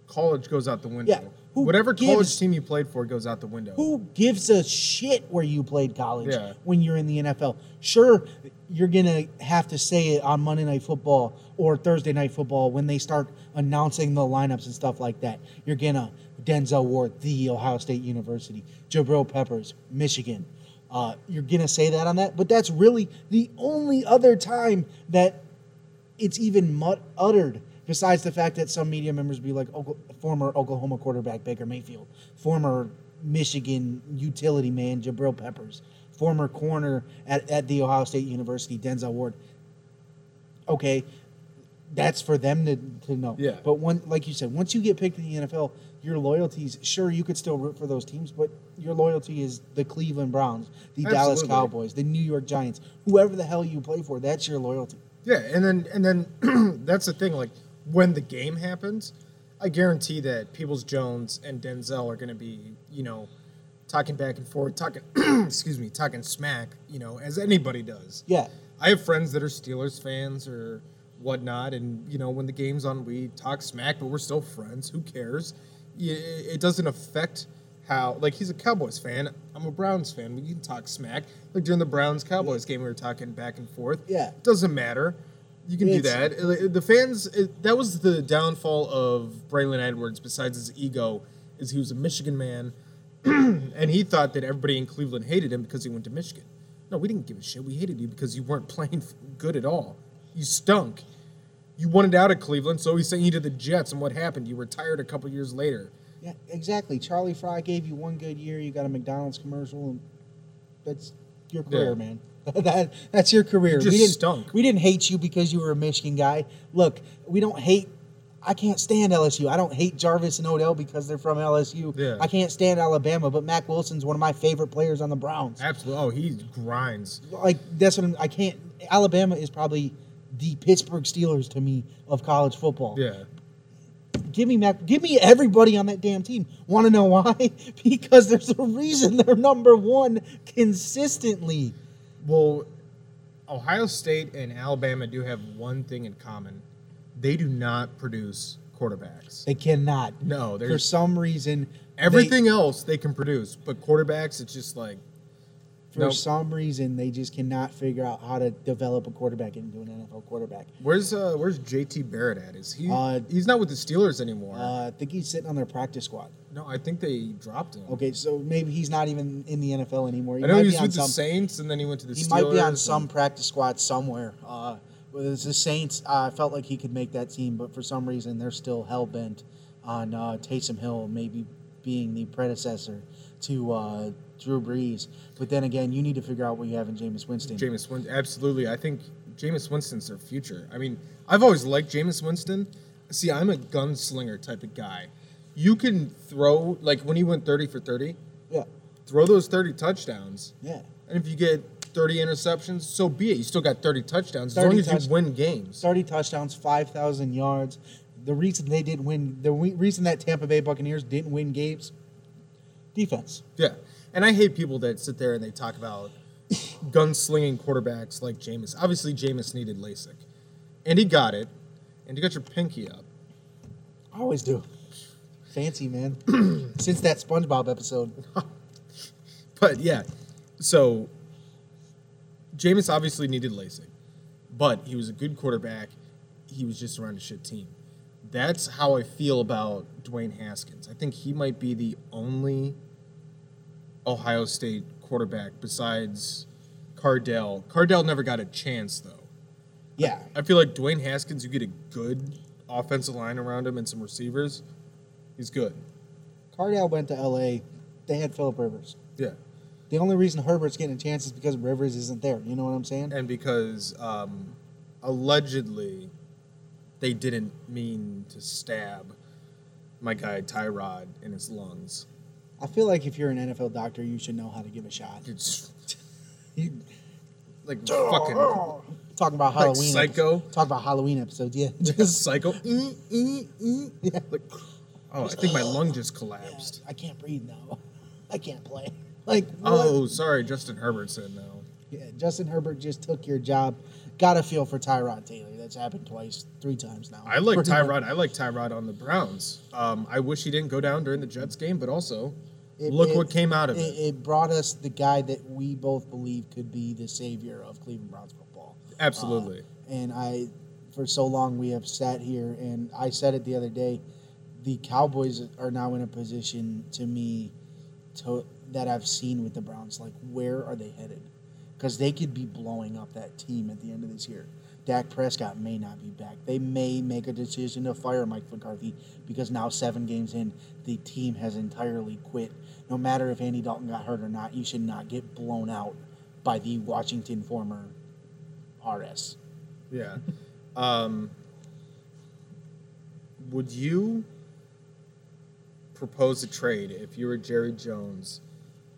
college goes out the window. Yeah, who Whatever college team you played for goes out the window. Who gives a shit where you played college Yeah. when you're in the NFL? Sure, you're gonna have to say it on Monday Night Football or Thursday Night Football when they start announcing the lineups and stuff like that. You're gonna Denzel Ward, the Ohio State University, Jabril Peppers, Michigan. Uh, you're gonna say that on that, but that's really the only other time that it's even mut- uttered. Besides the fact that some media members be like former Oklahoma quarterback Baker Mayfield, former Michigan utility man Jabril Peppers, former corner at, at the Ohio State University Denzel Ward. Okay, that's for them to, to know. Yeah. But one, like you said, once you get picked in the NFL, your loyalties, sure, you could still root for those teams, but your loyalty is the Cleveland Browns, the Dallas Cowboys, the New York Giants, whoever the hell you play for, that's your loyalty. Yeah, and then and then that's the thing. Like when the game happens, I guarantee that Peoples Jones and Denzel are going to be, you know, talking back and forth, talking, excuse me, talking smack, you know, as anybody does. Yeah. I have friends that are Steelers fans or whatnot, and you know, when the game's on, we talk smack, but we're still friends. Who cares? It doesn't affect how. Like he's a Cowboys fan. I'm a Browns fan. We can talk smack. Like during the Browns Cowboys game, we were talking back and forth. Yeah. doesn't matter. You can It's- do that. The fans. It, that was the downfall of Braylon Edwards. Besides his ego, is he was a Michigan man, and he thought that everybody in Cleveland hated him because he went to Michigan. No, we didn't give a shit. We hated you because you weren't playing good at all. You stunk. You wanted out of Cleveland, so he sent you to the Jets. And what happened? You retired a couple years later. Yeah, exactly. Charlie Frye gave you one good year. You got a McDonald's commercial, and that's your career, Yeah. man. that that's your career. just we didn't stunk. We didn't hate you because you were a Michigan guy. Look, we don't hate. I can't stand LSU. I don't hate Jarvis and Odell because they're from LSU. Yeah. I can't stand Alabama, but Mack Wilson's one of my favorite players on the Browns. Absolutely. Oh, he grinds. Like that's what I'm, I can't. Alabama is probably the Pittsburgh Steelers to me of college football. Yeah. Give me Mack. Give me everybody on that damn team. Want to know why? because there's a reason they're number one consistently. Well, Ohio State and Alabama do have one thing in common. They do not produce quarterbacks. They cannot. No, for there's some reason. everything else they can produce, but quarterbacks, it's just like they- For Nope. some reason, they just cannot figure out how to develop a quarterback into an NFL quarterback. Where's uh Where's JT Barrett at? Is he? Uh, he's not with the Steelers anymore. Uh, I think he's sitting on their practice squad. no, I think they dropped him. Okay, so maybe he's not even in the NFL anymore. He I know might he be was on with the some- Saints, and then he went to the He Steelers. might be on some practice squad somewhere. Uh, with the Saints, I felt like he could make that team, but for some reason they're still hell bent on uh, Taysom Hill maybe being the predecessor to uh, Drew Brees. But then again, you need to figure out what you have in Jameis Winston. Jameis Winston. Absolutely, I think Jameis Winston's their future. I mean, I've always liked Jameis Winston. See, I'm a gunslinger type of guy. You can throw like when he went 30 for 30, yeah, throw those 30 touchdowns, yeah. and if you get 30 interceptions, so be it. You still got 30 touchdowns as 30 long as touch- you win games. 30 touchdowns, 5,000 yards. The reason they didn't win, the re- reason that Tampa Bay Buccaneers didn't win games, defense. Yeah, and I hate people that sit there and they talk about gunslinging quarterbacks like Jameis. Obviously, Jameis needed LASIK, and he got it, and you got your pinky up. I always do. Fancy, man. Since that SpongeBob episode. But yeah, so Jameis obviously needed LASIK, but he was a good quarterback. He was just around a shit team. That's how I feel about Dwayne Haskins. I think he might be the only Ohio State quarterback besides Cardale. Cardale never got a chance though. Yeah. I feel like Dwayne Haskins, you get a good offensive line around him and some receivers, he's good. Cardale went to LA. They had Philip Rivers. Yeah. The only reason Herbert's getting a chance is because Rivers isn't there. You know what I'm saying? and because um, allegedly they didn't mean to stab my guy Tyrod in his lungs. I feel like if you're an NFL doctor, you should know how to give a shot. It's You, like fucking talking about Halloween. Like. Psycho? talk about Halloween episodes. Yeah. Just, psycho. Mm, mm, mm. yeah. Like, oh, I think my lung just collapsed. I can't breathe now. I can't play. Like, what? Oh, sorry, Justin Herbert said no. Yeah, Justin Herbert just took your job. Got to feel for Tyrod Taylor. That's happened twice, three times now. I like Tyrod. I like Tyrod on the Browns. Um, I wish he didn't go down during the Jets game, but also It- look it- what came out of it. It brought us the guy that we both believe could be the savior of Cleveland Browns football. Absolutely. Uh, and I, for so long, we have sat here, and I said it the other day. The Cowboys are now in a position, to me, to that I've seen with the Browns. Like, where are they headed? Because they could be blowing up that team at the end of this year. Dak Prescott may not be back. They may make a decision to fire Mike McCarthy because now seven games in, the team has entirely quit. No matter if Andy Dalton got hurt or not, you should not get blown out by the Washington former RS. Yeah. Um, would you propose a trade if you were Jerry Jones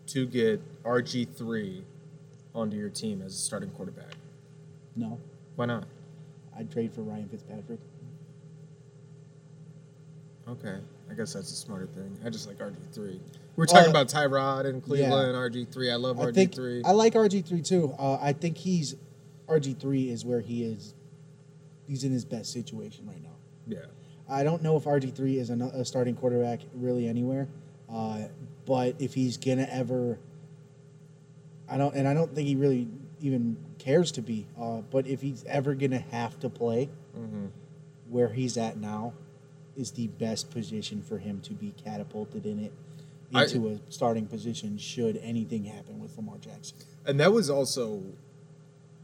to get RG3 onto your team as a starting quarterback? No, Why not? I'd trade for Ryan Fitzpatrick. Okay. I guess that's a smarter thing. I just like RG3. We're talking Uh, about Tyrod and Cleveland, and RG3. I love I think RG3. I like RG three too. Uh, I think he's RG three is where he is. He's in his best situation right now. yeah. I don't know if RG three is a, a starting quarterback really anywhere, uh, but if he's gonna ever, I don't, and I don't think he really even cares to be. Uh, but if he's ever gonna have to play, Mm-hmm. where he's at now is the best position for him to be catapulted in it into a starting position should anything happen with Lamar Jackson. And that was also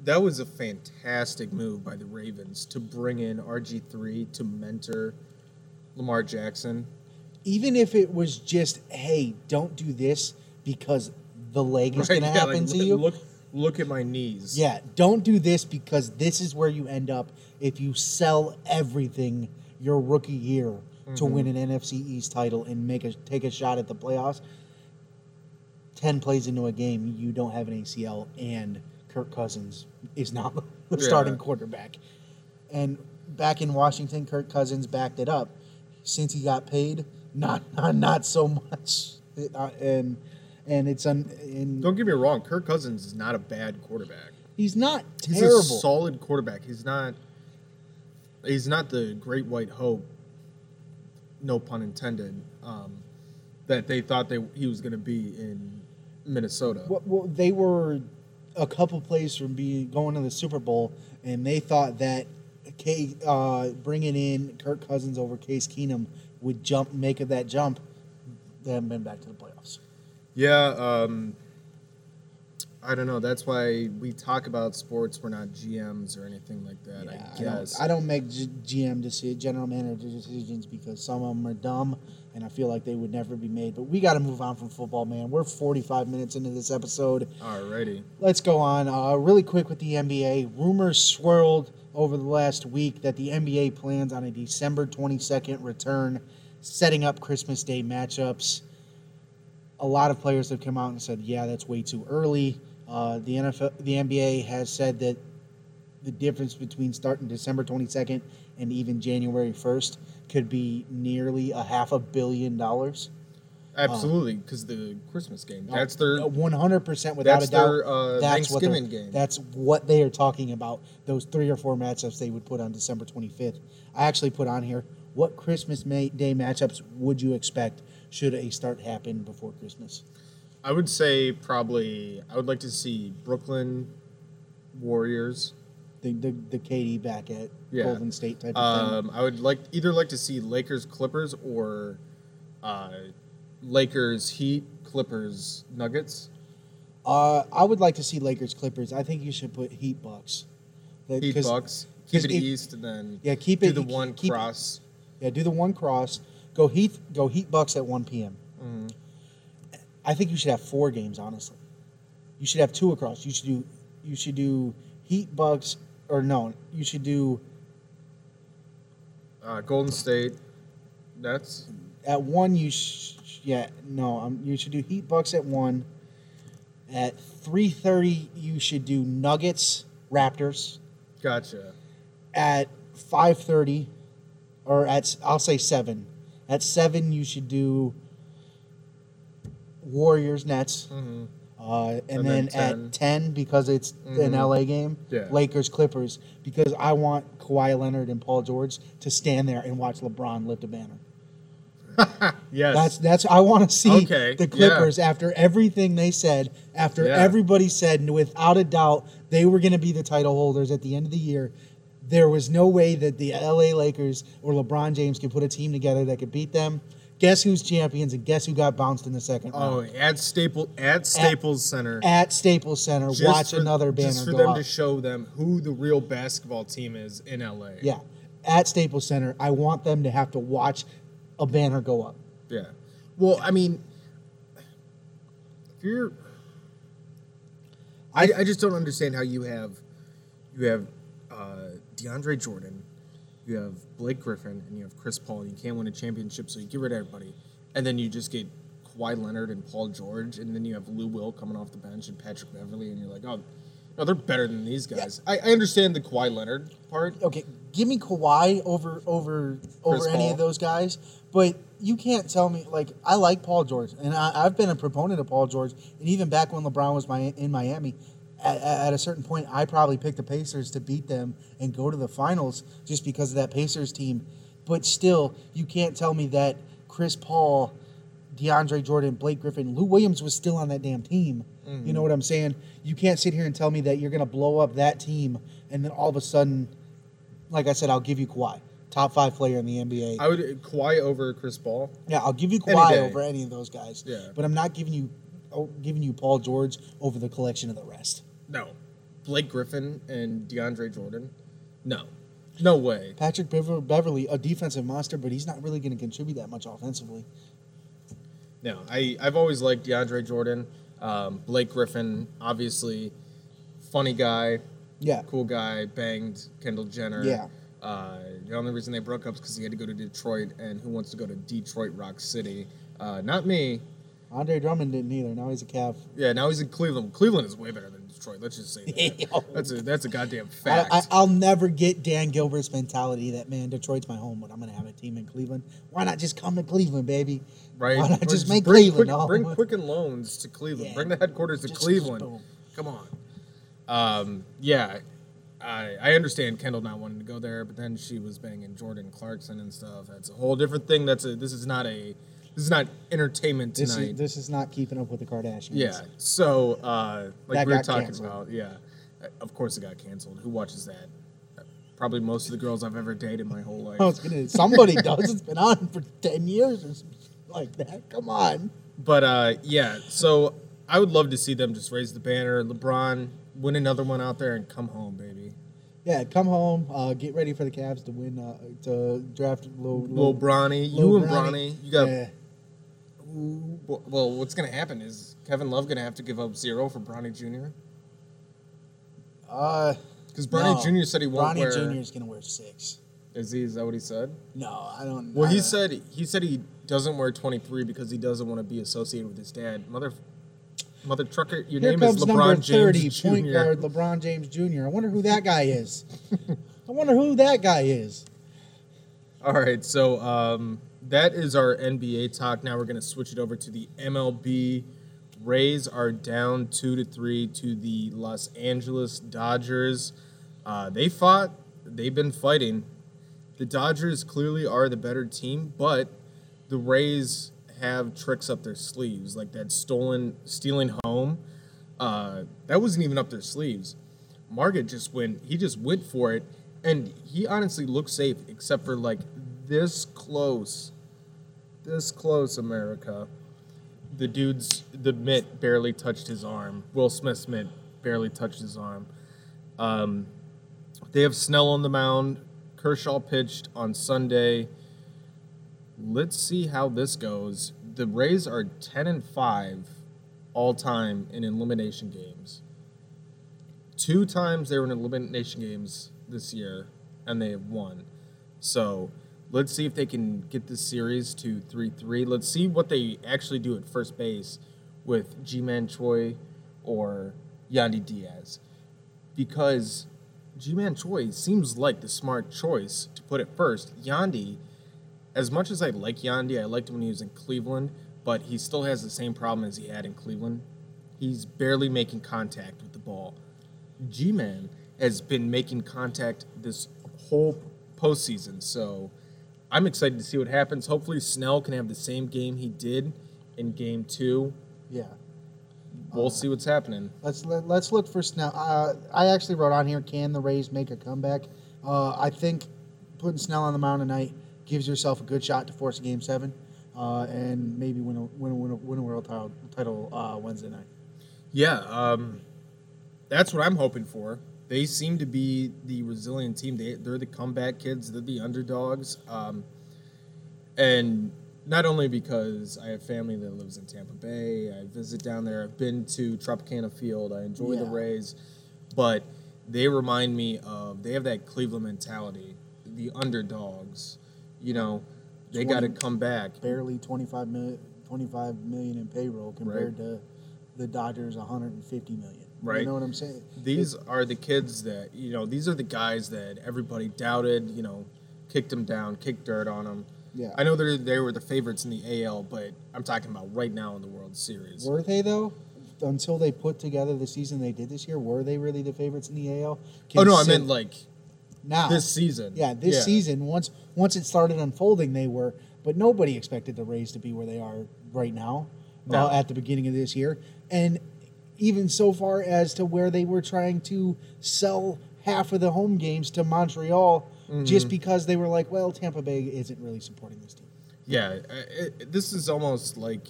that was a fantastic move by the Ravens to bring in RG3 to mentor Lamar Jackson. Even if it was just, hey, don't do this because the leg is Right, going to yeah, happen like, to you. Look look at my knees. Yeah, don't do this because this is where you end up if you sell everything your rookie year to Mm-hmm. win an NFC East title and make a take a shot at the playoffs. Ten plays into a game, you don't have an ACL, and Kirk Cousins is not the Yeah. starting quarterback. And back in Washington, Kirk Cousins backed it up. Since he got paid, not not, not so much, Uh, and and it's un, and Don't get me wrong, Kirk Cousins is not a bad quarterback. he's not terrible. He's a solid quarterback. He's not he's not the great white hope, no pun intended, um, that they thought they he was going to be in Minnesota. Well, well, they were a couple plays from being going to the Super Bowl, and they thought that K, uh, bringing in Kirk Cousins over Case Keenum would jump, make that jump. They haven't been back to the playoffs. Yeah, um, I don't know. That's why we talk about sports. We're not GMs or anything like that. I I don't, guess. I don't make G- GM deci- general manager decisions because some of them are dumb, and I feel like they would never be made. But we got to move on from football, man. We're 45 minutes into this episode. Alrighty. Let's go on. Uh, really quick with the NBA. Rumors swirled over the last week that the NBA plans on a December 22nd return, setting up Christmas Day matchups. A lot of players have come out and said, "Yeah, that's way too early." Uh, the NFL, the NBA has said that the difference between starting December 22nd and even January 1st could be nearly a half a billion dollars. Absolutely, because the Christmas game. That's their. one hundred percent without that's a doubt. their, uh, that's what Thanksgiving game. That's what they are talking about. Those three or four matchups they would put on December twenty fifth. I actually put on here what Christmas May Day matchups would you expect should a start happen before Christmas? I would say probably. I would like to see Brooklyn Warriors. The the, the KD back at Yeah. Golden State type of thing. Um, I would like either like to see Lakers Clippers or uh, Lakers Heat Clippers Nuggets. Uh, I would like to see Lakers Clippers. I think you should put Heat Bucks. Heat Bucks. Keep it if- East and then Yeah, keep do it- the one keep- cross. Yeah, do the one cross. Go Heat. Go Heat Bucks at one p.m. Mm-hmm. I think you should have four games. Honestly, you should have two across. You should do. You should do Heat Bucks or no. You should do Uh, Golden State Nets. at one. You sh- yeah no. Um, you should do Heat Bucks at one. At three thirty, you should do Nuggets Raptors. Gotcha. At five thirty, or at I'll say seven. At seven, you should do Warriors Nets. Uh, and, Mm-hmm. And then, then 10. at 10, because it's an Mhm. LA game, Yeah. Lakers Clippers, because I want Kawhi Leonard and Paul George to stand there and watch LeBron lift a banner. Yes. That's that's I want to see Okay, the yeah. Clippers after everything they said, after Yeah. everybody said and without a doubt they were going to be the title holders at the end of the year. There was no way that the LA Lakers or LeBron James could put a team together that could beat them. Guess who's champions and guess who got bounced in the second Oh, round? Oh, at Staple at Staples Center. At Staples Center, Just watch for- another banner go up. Just for them up. to show them who the real basketball team is in LA. yeah, at Staples Center, I want them to have to watch a banner go up. Yeah. Well, I mean, if you're, I, I just don't understand how you have, you have DeAndre Jordan, you have Blake Griffin, and you have Chris Paul. And you can't win a championship, so you get rid of everybody, and then you just get Kawhi Leonard and Paul George, and then you have Lou Will coming off the bench and Patrick Beverley, and you're like, oh, no, they're better than these guys. I, I understand the Kawhi Leonard part. okay, give me Kawhi over over over any of those guys, but you can't tell me like I like Paul George, and I, I've been a proponent of Paul George, and even back when LeBron was my, in Miami, at, at a certain point, I probably picked the Pacers to beat them and go to the finals just because of that Pacers team. But still, you can't tell me that Chris Paul, DeAndre Jordan, Blake Griffin, Lou Williams was still on that damn team. You know mm-hmm. what I'm saying? You can't sit here and tell me that you're going to blow up that team, and then all of a sudden like I said, I'll give you Kawhi, top five player in the NBA. I would Kawhi over Chris Paul. yeah, I'll give you Any Kawhi day. over any of those guys. Yeah. but I'm not giving you oh, giving you Paul George over the collection of the rest. No. Blake Griffin and DeAndre Jordan? No. No way. Patrick Bever- Beverley, a defensive monster, but he's not really going to contribute that much offensively. No. I, I've always liked DeAndre Jordan. Um, Blake Griffin, obviously, funny guy, Yeah, cool guy, banged Kendall Jenner. Yeah. Uh, the only reason they broke up is because he had to go to Detroit, and who wants to go to Detroit Rock City? Uh, not me. Andre Drummond didn't either. Now he's a Cav. Yeah, now he's in Cleveland. Cleveland is way better than Detroit. Let's just say that. That's a that's a goddamn fact. I, I'll never get Dan Gilbert's mentality that man, Detroit's my home, but I'm going to have a team in Cleveland. Why not just come to Cleveland, baby? right? Why not Or just make bring Cleveland? Quick, bring Quicken Loans to Cleveland. Yeah. Bring the headquarters to Just- Cleveland. just. Come on. Um, yeah, I I understand Kendall not wanting to go there, but then she was banging Jordan Clarkson and stuff. That's a whole different thing. That's a this is not a this is not entertainment This tonight. is this is not keeping up with the Kardashians. yeah. So, uh, like That we were got talking canceled. about, yeah. Of course, it got canceled. Who watches that? Probably most of the girls I've ever dated my whole life. I was gonna. Somebody does. It's been on for ten years or something like that. Come on. But uh, yeah, so I would love to see them just raise the banner. LeBron win another one out there and come home, baby. Yeah, come home. Uh, get ready for the Cavs to win. Uh, to draft little Lil Bronny, Lil you and Bronny. Bronny, you got. Yeah. Well, what's gonna happen is Kevin Love gonna have to give up zero for Bronny Jr. Uh, Because Bronny no. Jr. said he won't Bronny wear. Jr. is gonna wear six. Is he? Is that what he said? No, I don't. Know. Well, I he don't- said he said he doesn't wear 23 because he doesn't want to be associated with his dad. Mother, mother trucker, your Here name comes is number LeBron thirty, James Jr. point guard LeBron James Jr. I wonder who that guy is. I wonder who that guy is. All right, so um, that is our NBA talk. Now we're going to switch it over to the MLB. Rays are down two to three to the Los Angeles Dodgers. Uh, they fought. They've been fighting. The Dodgers clearly are the better team, but the Rays have tricks up their sleeves, like that stolen stealing home. Uh, that wasn't even up their sleeves. Margot just went. He just went for it, and he honestly looked safe, except for like this close, this close, America. The dude's the mitt barely touched his arm. Will Smith's mitt barely touched his arm. Um, they have Snell on the mound. Kershaw pitched on Sunday. Let's see how this goes. The Rays are 10 and 5 all time in elimination games. Two times they were in elimination games this year, and they have won. So let's see if they can get this series to 3 3. Let's see what they actually do at first base with Ji-Man Choi or Yandy Diaz. Because Ji-Man Choi seems like the smart choice to put it first. Yandy, as much as I like Yandy, I liked him when he was in Cleveland, but he still has the same problem as he had in Cleveland. He's barely making contact with the ball. Ji-Man has been making contact this whole postseason, so I'm excited to see what happens. Hopefully, Snell can have the same game he did in game two. Yeah. We'll see what's happening. Let's let, let's look for Snell. Uh, I actually wrote on here: Can the Rays make a comeback? Uh, I think putting Snell on the mound tonight gives yourself a good shot to force a game seven, uh, and maybe win a win a, win a, win a world title, title uh, Wednesday night. Yeah, um, that's what I'm hoping for. They seem to be the resilient team. They, they're the comeback kids. They're the underdogs. Um, and not only because I have family that lives in Tampa Bay, I visit down there. I've been to Tropicana Field. I enjoy the Rays, but they remind me of they have that Cleveland mentality, the underdogs. You know, they got to come back. Barely 25 million, 25 million in payroll compared to the Dodgers 150 million. Right. You know what I'm saying? These are the kids that you know. These are the guys that everybody doubted. You know, kicked them down, kicked dirt on them. Yeah. I know they they were the favorites in the AL, but I'm talking about right now in the World Series. Were they though? Until they put together the season they did this year, were they really the favorites in the AL? oh no, I meant like now this season. Yeah, this Yeah. season once once it started unfolding, they were. But nobody expected the Rays to be where they are right now No. uh, at the beginning of this year, and even so far as to where they were trying to sell half of the home games to Montreal Mm-hmm. just because they were like, well, Tampa Bay isn't really supporting this team. Yeah, it, this is almost like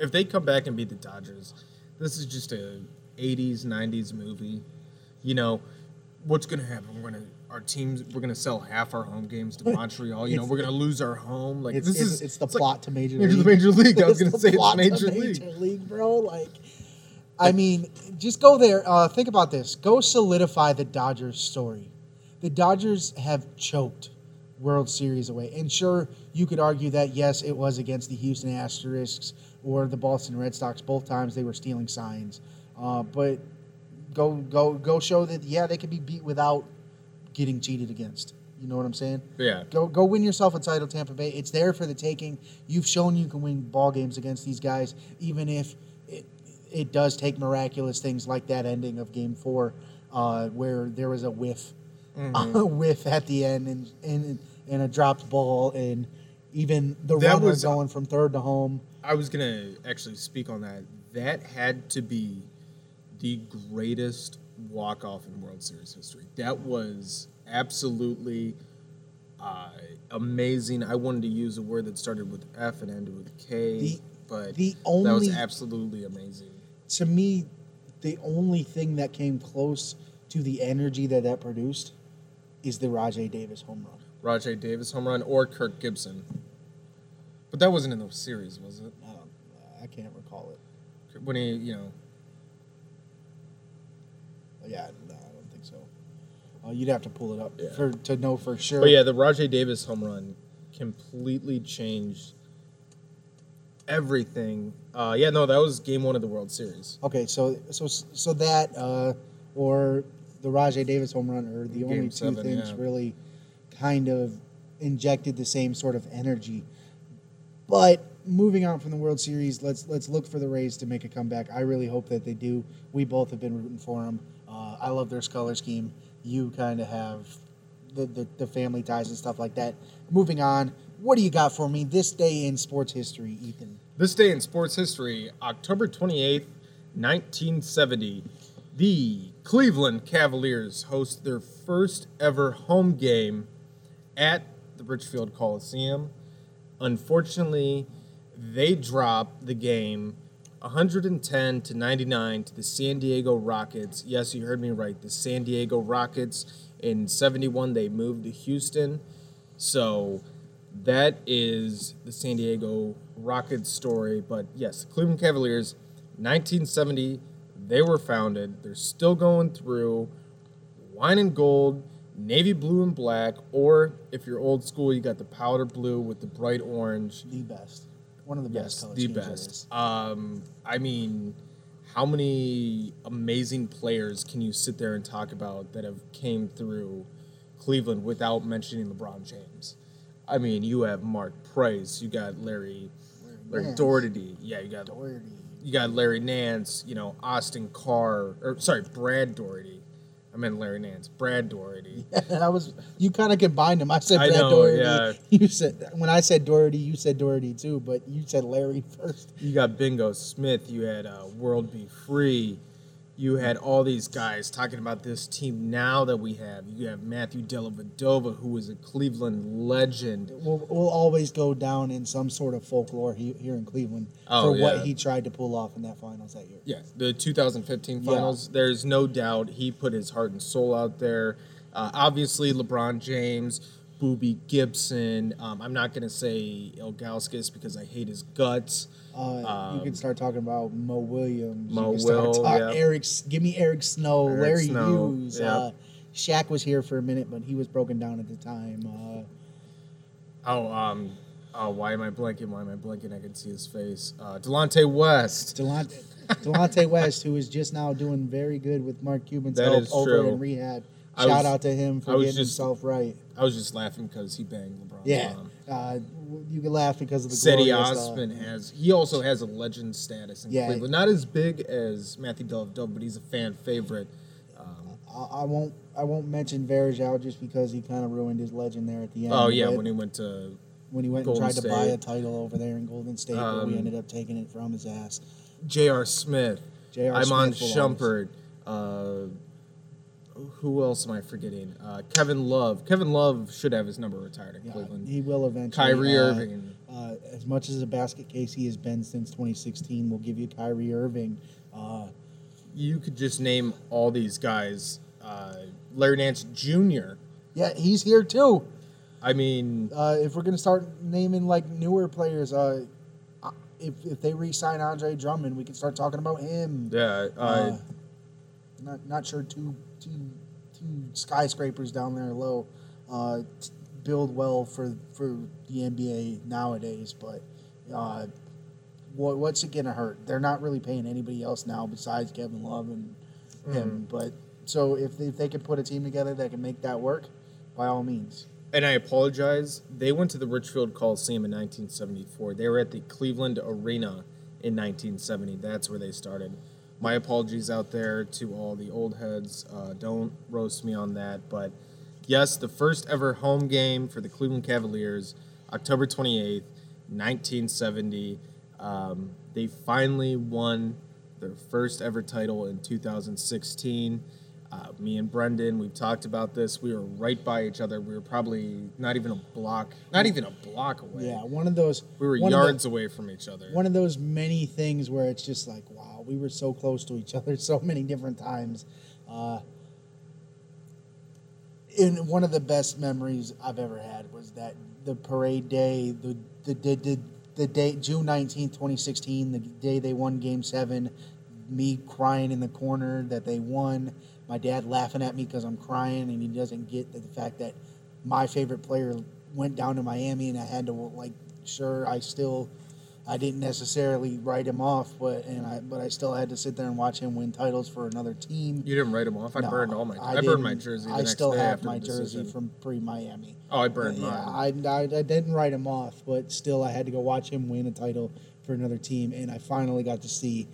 if they come back and beat the Dodgers, this is just a '80s '90s movie. You know, what's gonna happen? We're gonna our teams. We're gonna sell half our home games to Montreal. You know, we're gonna lose our home. Like It's, this it's, is it's the like- plot to Major Major- League. Major League. I was gonna the say it's plot to Major League. Major League, bro. Like, I mean, just go there. Uh, think about this. Go solidify the Dodgers story. The Dodgers have choked World Series away, and sure, you could argue that yes, it was against the Houston Asterisks or the Boston Red Sox. Both times they were stealing signs, uh, but go go go show that yeah, they can be beat without getting cheated against. You know what I'm saying? Yeah. Go go win yourself a title, Tampa Bay. It's there for the taking. You've shown you can win ball games against these guys, even if it it does take miraculous things like that ending of Game Four, uh, where there was a whiff, a whiff at the end, and and and a dropped ball, and Even the That runner was- going from third to home. I was gonna actually speak on that. That had to be the greatest walk off in World Series history. That was absolutely uh, amazing. I wanted to use a word that started with F and ended with K, The- but the only, that was absolutely amazing. To me, the only thing that came close to the energy that that produced is the Rajay Davis home run. Rajay Davis home run or Kirk Gibson, but that wasn't in the series, was it? I, don't, I can't recall it. When he, you know, Yeah, no, I don't think so. Uh, you'd have to pull it up Yeah. for to know for sure. But yeah, the Rajay Davis home run completely changed everything. Uh, yeah, no, that was game one of the World Series. Okay, so so so that uh, or the Rajay Davis home run are the Game only two seven, things yeah. really kind of injected the same sort of energy. But moving on from the World Series, let's let's look for the Rays to make a comeback. I really hope that they do. We both have been rooting for them. Uh, I love their color scheme. You kind of have the, the the family ties and stuff like that. Moving on, what do you got for me this day in sports history, Ethan? This day in sports history, October 28th, 1970, the Cleveland Cavaliers host their first ever home game at the Richfield Coliseum. Unfortunately, they drop the game 110 to 99 to the San Diego Rockets. Yes, you heard me right. The San Diego Rockets in 71 they moved to Houston. So that is the San Diego Rockets story. But yes, Cleveland Cavaliers, 1970, they were founded. They're still going through wine and gold, navy blue and black, or if you're old school, you got the powder blue with the bright orange. The best, one of the best. Yes, the best. Um, I mean, how many amazing players can you sit there and talk about that have came through Cleveland without mentioning LeBron James? I mean, you have Mark Price, you got Larry, Larry. Daugherty, yeah, you got Daugherty. you got Larry Nance, you know Austin Carr, or sorry, Brad Daugherty. I meant Larry Nance, Brad Daugherty. I was you kind of combined them. I said I Brad know, Daugherty. yeah. You said when I said Daugherty, you said Daugherty too, but you said Larry first. You got Bingo Smith. You had uh, World B. Free. You had all these guys talking about this team now that we have. You have Matthew Dellavedova, who is a Cleveland legend. Will will always go down in some sort of folklore he, here in Cleveland Oh, for what he tried to pull off in that finals that year. Yeah, the 2015 Yeah. finals. There's no doubt he put his heart and soul out there. Uh, obviously, LeBron James, Boobie Gibson. Um, I'm not going to say Ilgauskas because I hate his guts. Uh, you can start talking about Mo Williams. Um, Mo you start Will, talk- yeah. Eric, give me Eric Snow, Eric Larry Snow, Hughes. yeah. Uh, Shaq was here for a minute, but he was broken down at the time. Uh, Oh, um, oh, why am I blinking? Why am I blinking? I can see his face. Uh, Delonte West. Delonte, Delonte West, who is just now doing very good with Mark Cuban's That help over true. in rehab. Shout was- out to him for getting just- himself right. I was just laughing because he banged LeBron. Yeah, Um, uh, you can laugh because of the glorious, uh, Osman has. He also has a legend status in Yeah. Cleveland. Not as big as Matthew Dellavedova, but he's a fan favorite. Um, I, I won't. I won't mention Varejao just because he kind of ruined his legend there at the end. oh yeah, but when he went to when he went Golden and tried to buy a title over there in Golden State, but we Um, ended up taking it from his ass. J.R. Smith, J.R. Belongs. Shumpert. Uh, who else am I forgetting? Uh, Kevin Love. Kevin Love should have his number retired in Yeah, Cleveland. he will eventually. Kyrie uh, Irving. Uh, as much as a basket case he has been since 2016, we'll give you Kyrie Irving. Uh, You could just name all these guys. Uh, Larry Nance Jr. yeah, he's here too. I mean, Uh, if we're gonna start naming like newer players, uh, uh, if if they re-sign Andre Drummond, we can start talking about him. yeah. Uh, Uh, not not sure two two two skyscrapers down there low uh, t- build well for for the NBA nowadays, but uh, what what's it gonna hurt? They're not really paying anybody else now besides Kevin Love and him. But so if they, if they could put a team together that can make that work, by all means. and I apologize. They went to the Richfield Coliseum in 1974. They were at the Cleveland Arena in 1970. That's where they started. My apologies out there to all the old heads. Uh, don't roast me on that. But yes, the first ever home game for the Cleveland Cavaliers, October 28th, 1970. Um, they finally won their first ever title in 2016. Uh, me and Brendan, we've talked about this. We were right by each other. We were probably not even a block, not even a block away. Yeah, one of those. We were of the- yards away from each other. one of those many things where it's just like, wow, we were so close to each other so many different times. Uh, and one of the best memories I've ever had was that the parade day, the the the, the, the day June nineteenth, twenty sixteen, the day they won Game Seven. Me crying in the corner that they won. My dad laughing at me because I'm crying, and he doesn't get the fact that my favorite player went down to Miami, and I had to like, sure, I still I didn't necessarily write him off, but and I but I still had to sit there and watch him win titles for another team. you didn't write him off. I No, burned all my. I, burned my jersey. The I still have my jersey from pre-Miami. Oh, I burned yeah, mine. I, I, I didn't write him off, but still, I had to go watch him win a title for another team, and I finally got to see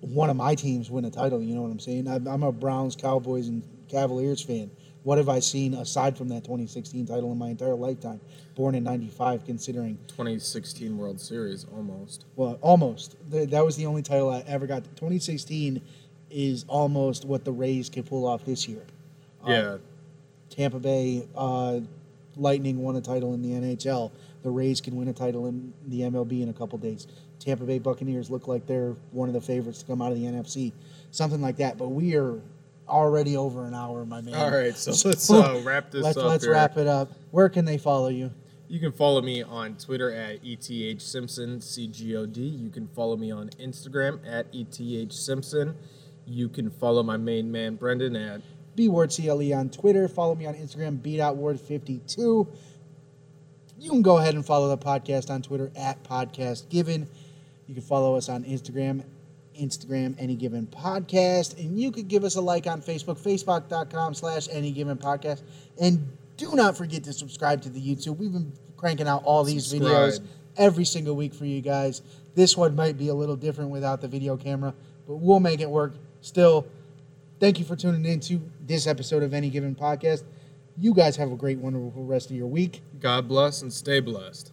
one of my teams win a title. You know what I'm saying? I'm, I'm a Browns, Cowboys, and Cavaliers fan. What have I seen aside from that 2016 title in my entire lifetime? Born in '95, considering 2016 World Series almost. well, almost. That was the only title I ever got. 2016 is almost what the Rays can pull off this year. yeah, Tampa Bay uh, Lightning won a title in the NHL. The Rays can win a title in the MLB in a couple days. Tampa Bay Buccaneers look like they're one of the favorites to come out of the NFC, something like that. But we are already over an hour, my man. All right, so let's, uh, wrap this let's, up Let's here. wrap it up. Where can they follow you? You can follow me on Twitter at ETH Simpson CGOD. You can follow me on Instagram at ETH Simpson. You can follow my main man Brendan at B Ward CLE on Twitter. Follow me on Instagram, beatoutward52. You can go ahead and follow the podcast on Twitter at Podcast Given. You can follow us on Instagram, Instagram Any Given Podcast, and you could give us a like on Facebook, facebook.com slash Any Given Podcast. And do not forget to subscribe to the YouTube. We've been cranking out all these videos every single week for you guys. This one might be a little different without the video camera, but we'll make it work. Still, thank you for tuning in to this episode of Any Given Podcast. You guys have a great, wonderful rest of your week. God bless and stay blessed.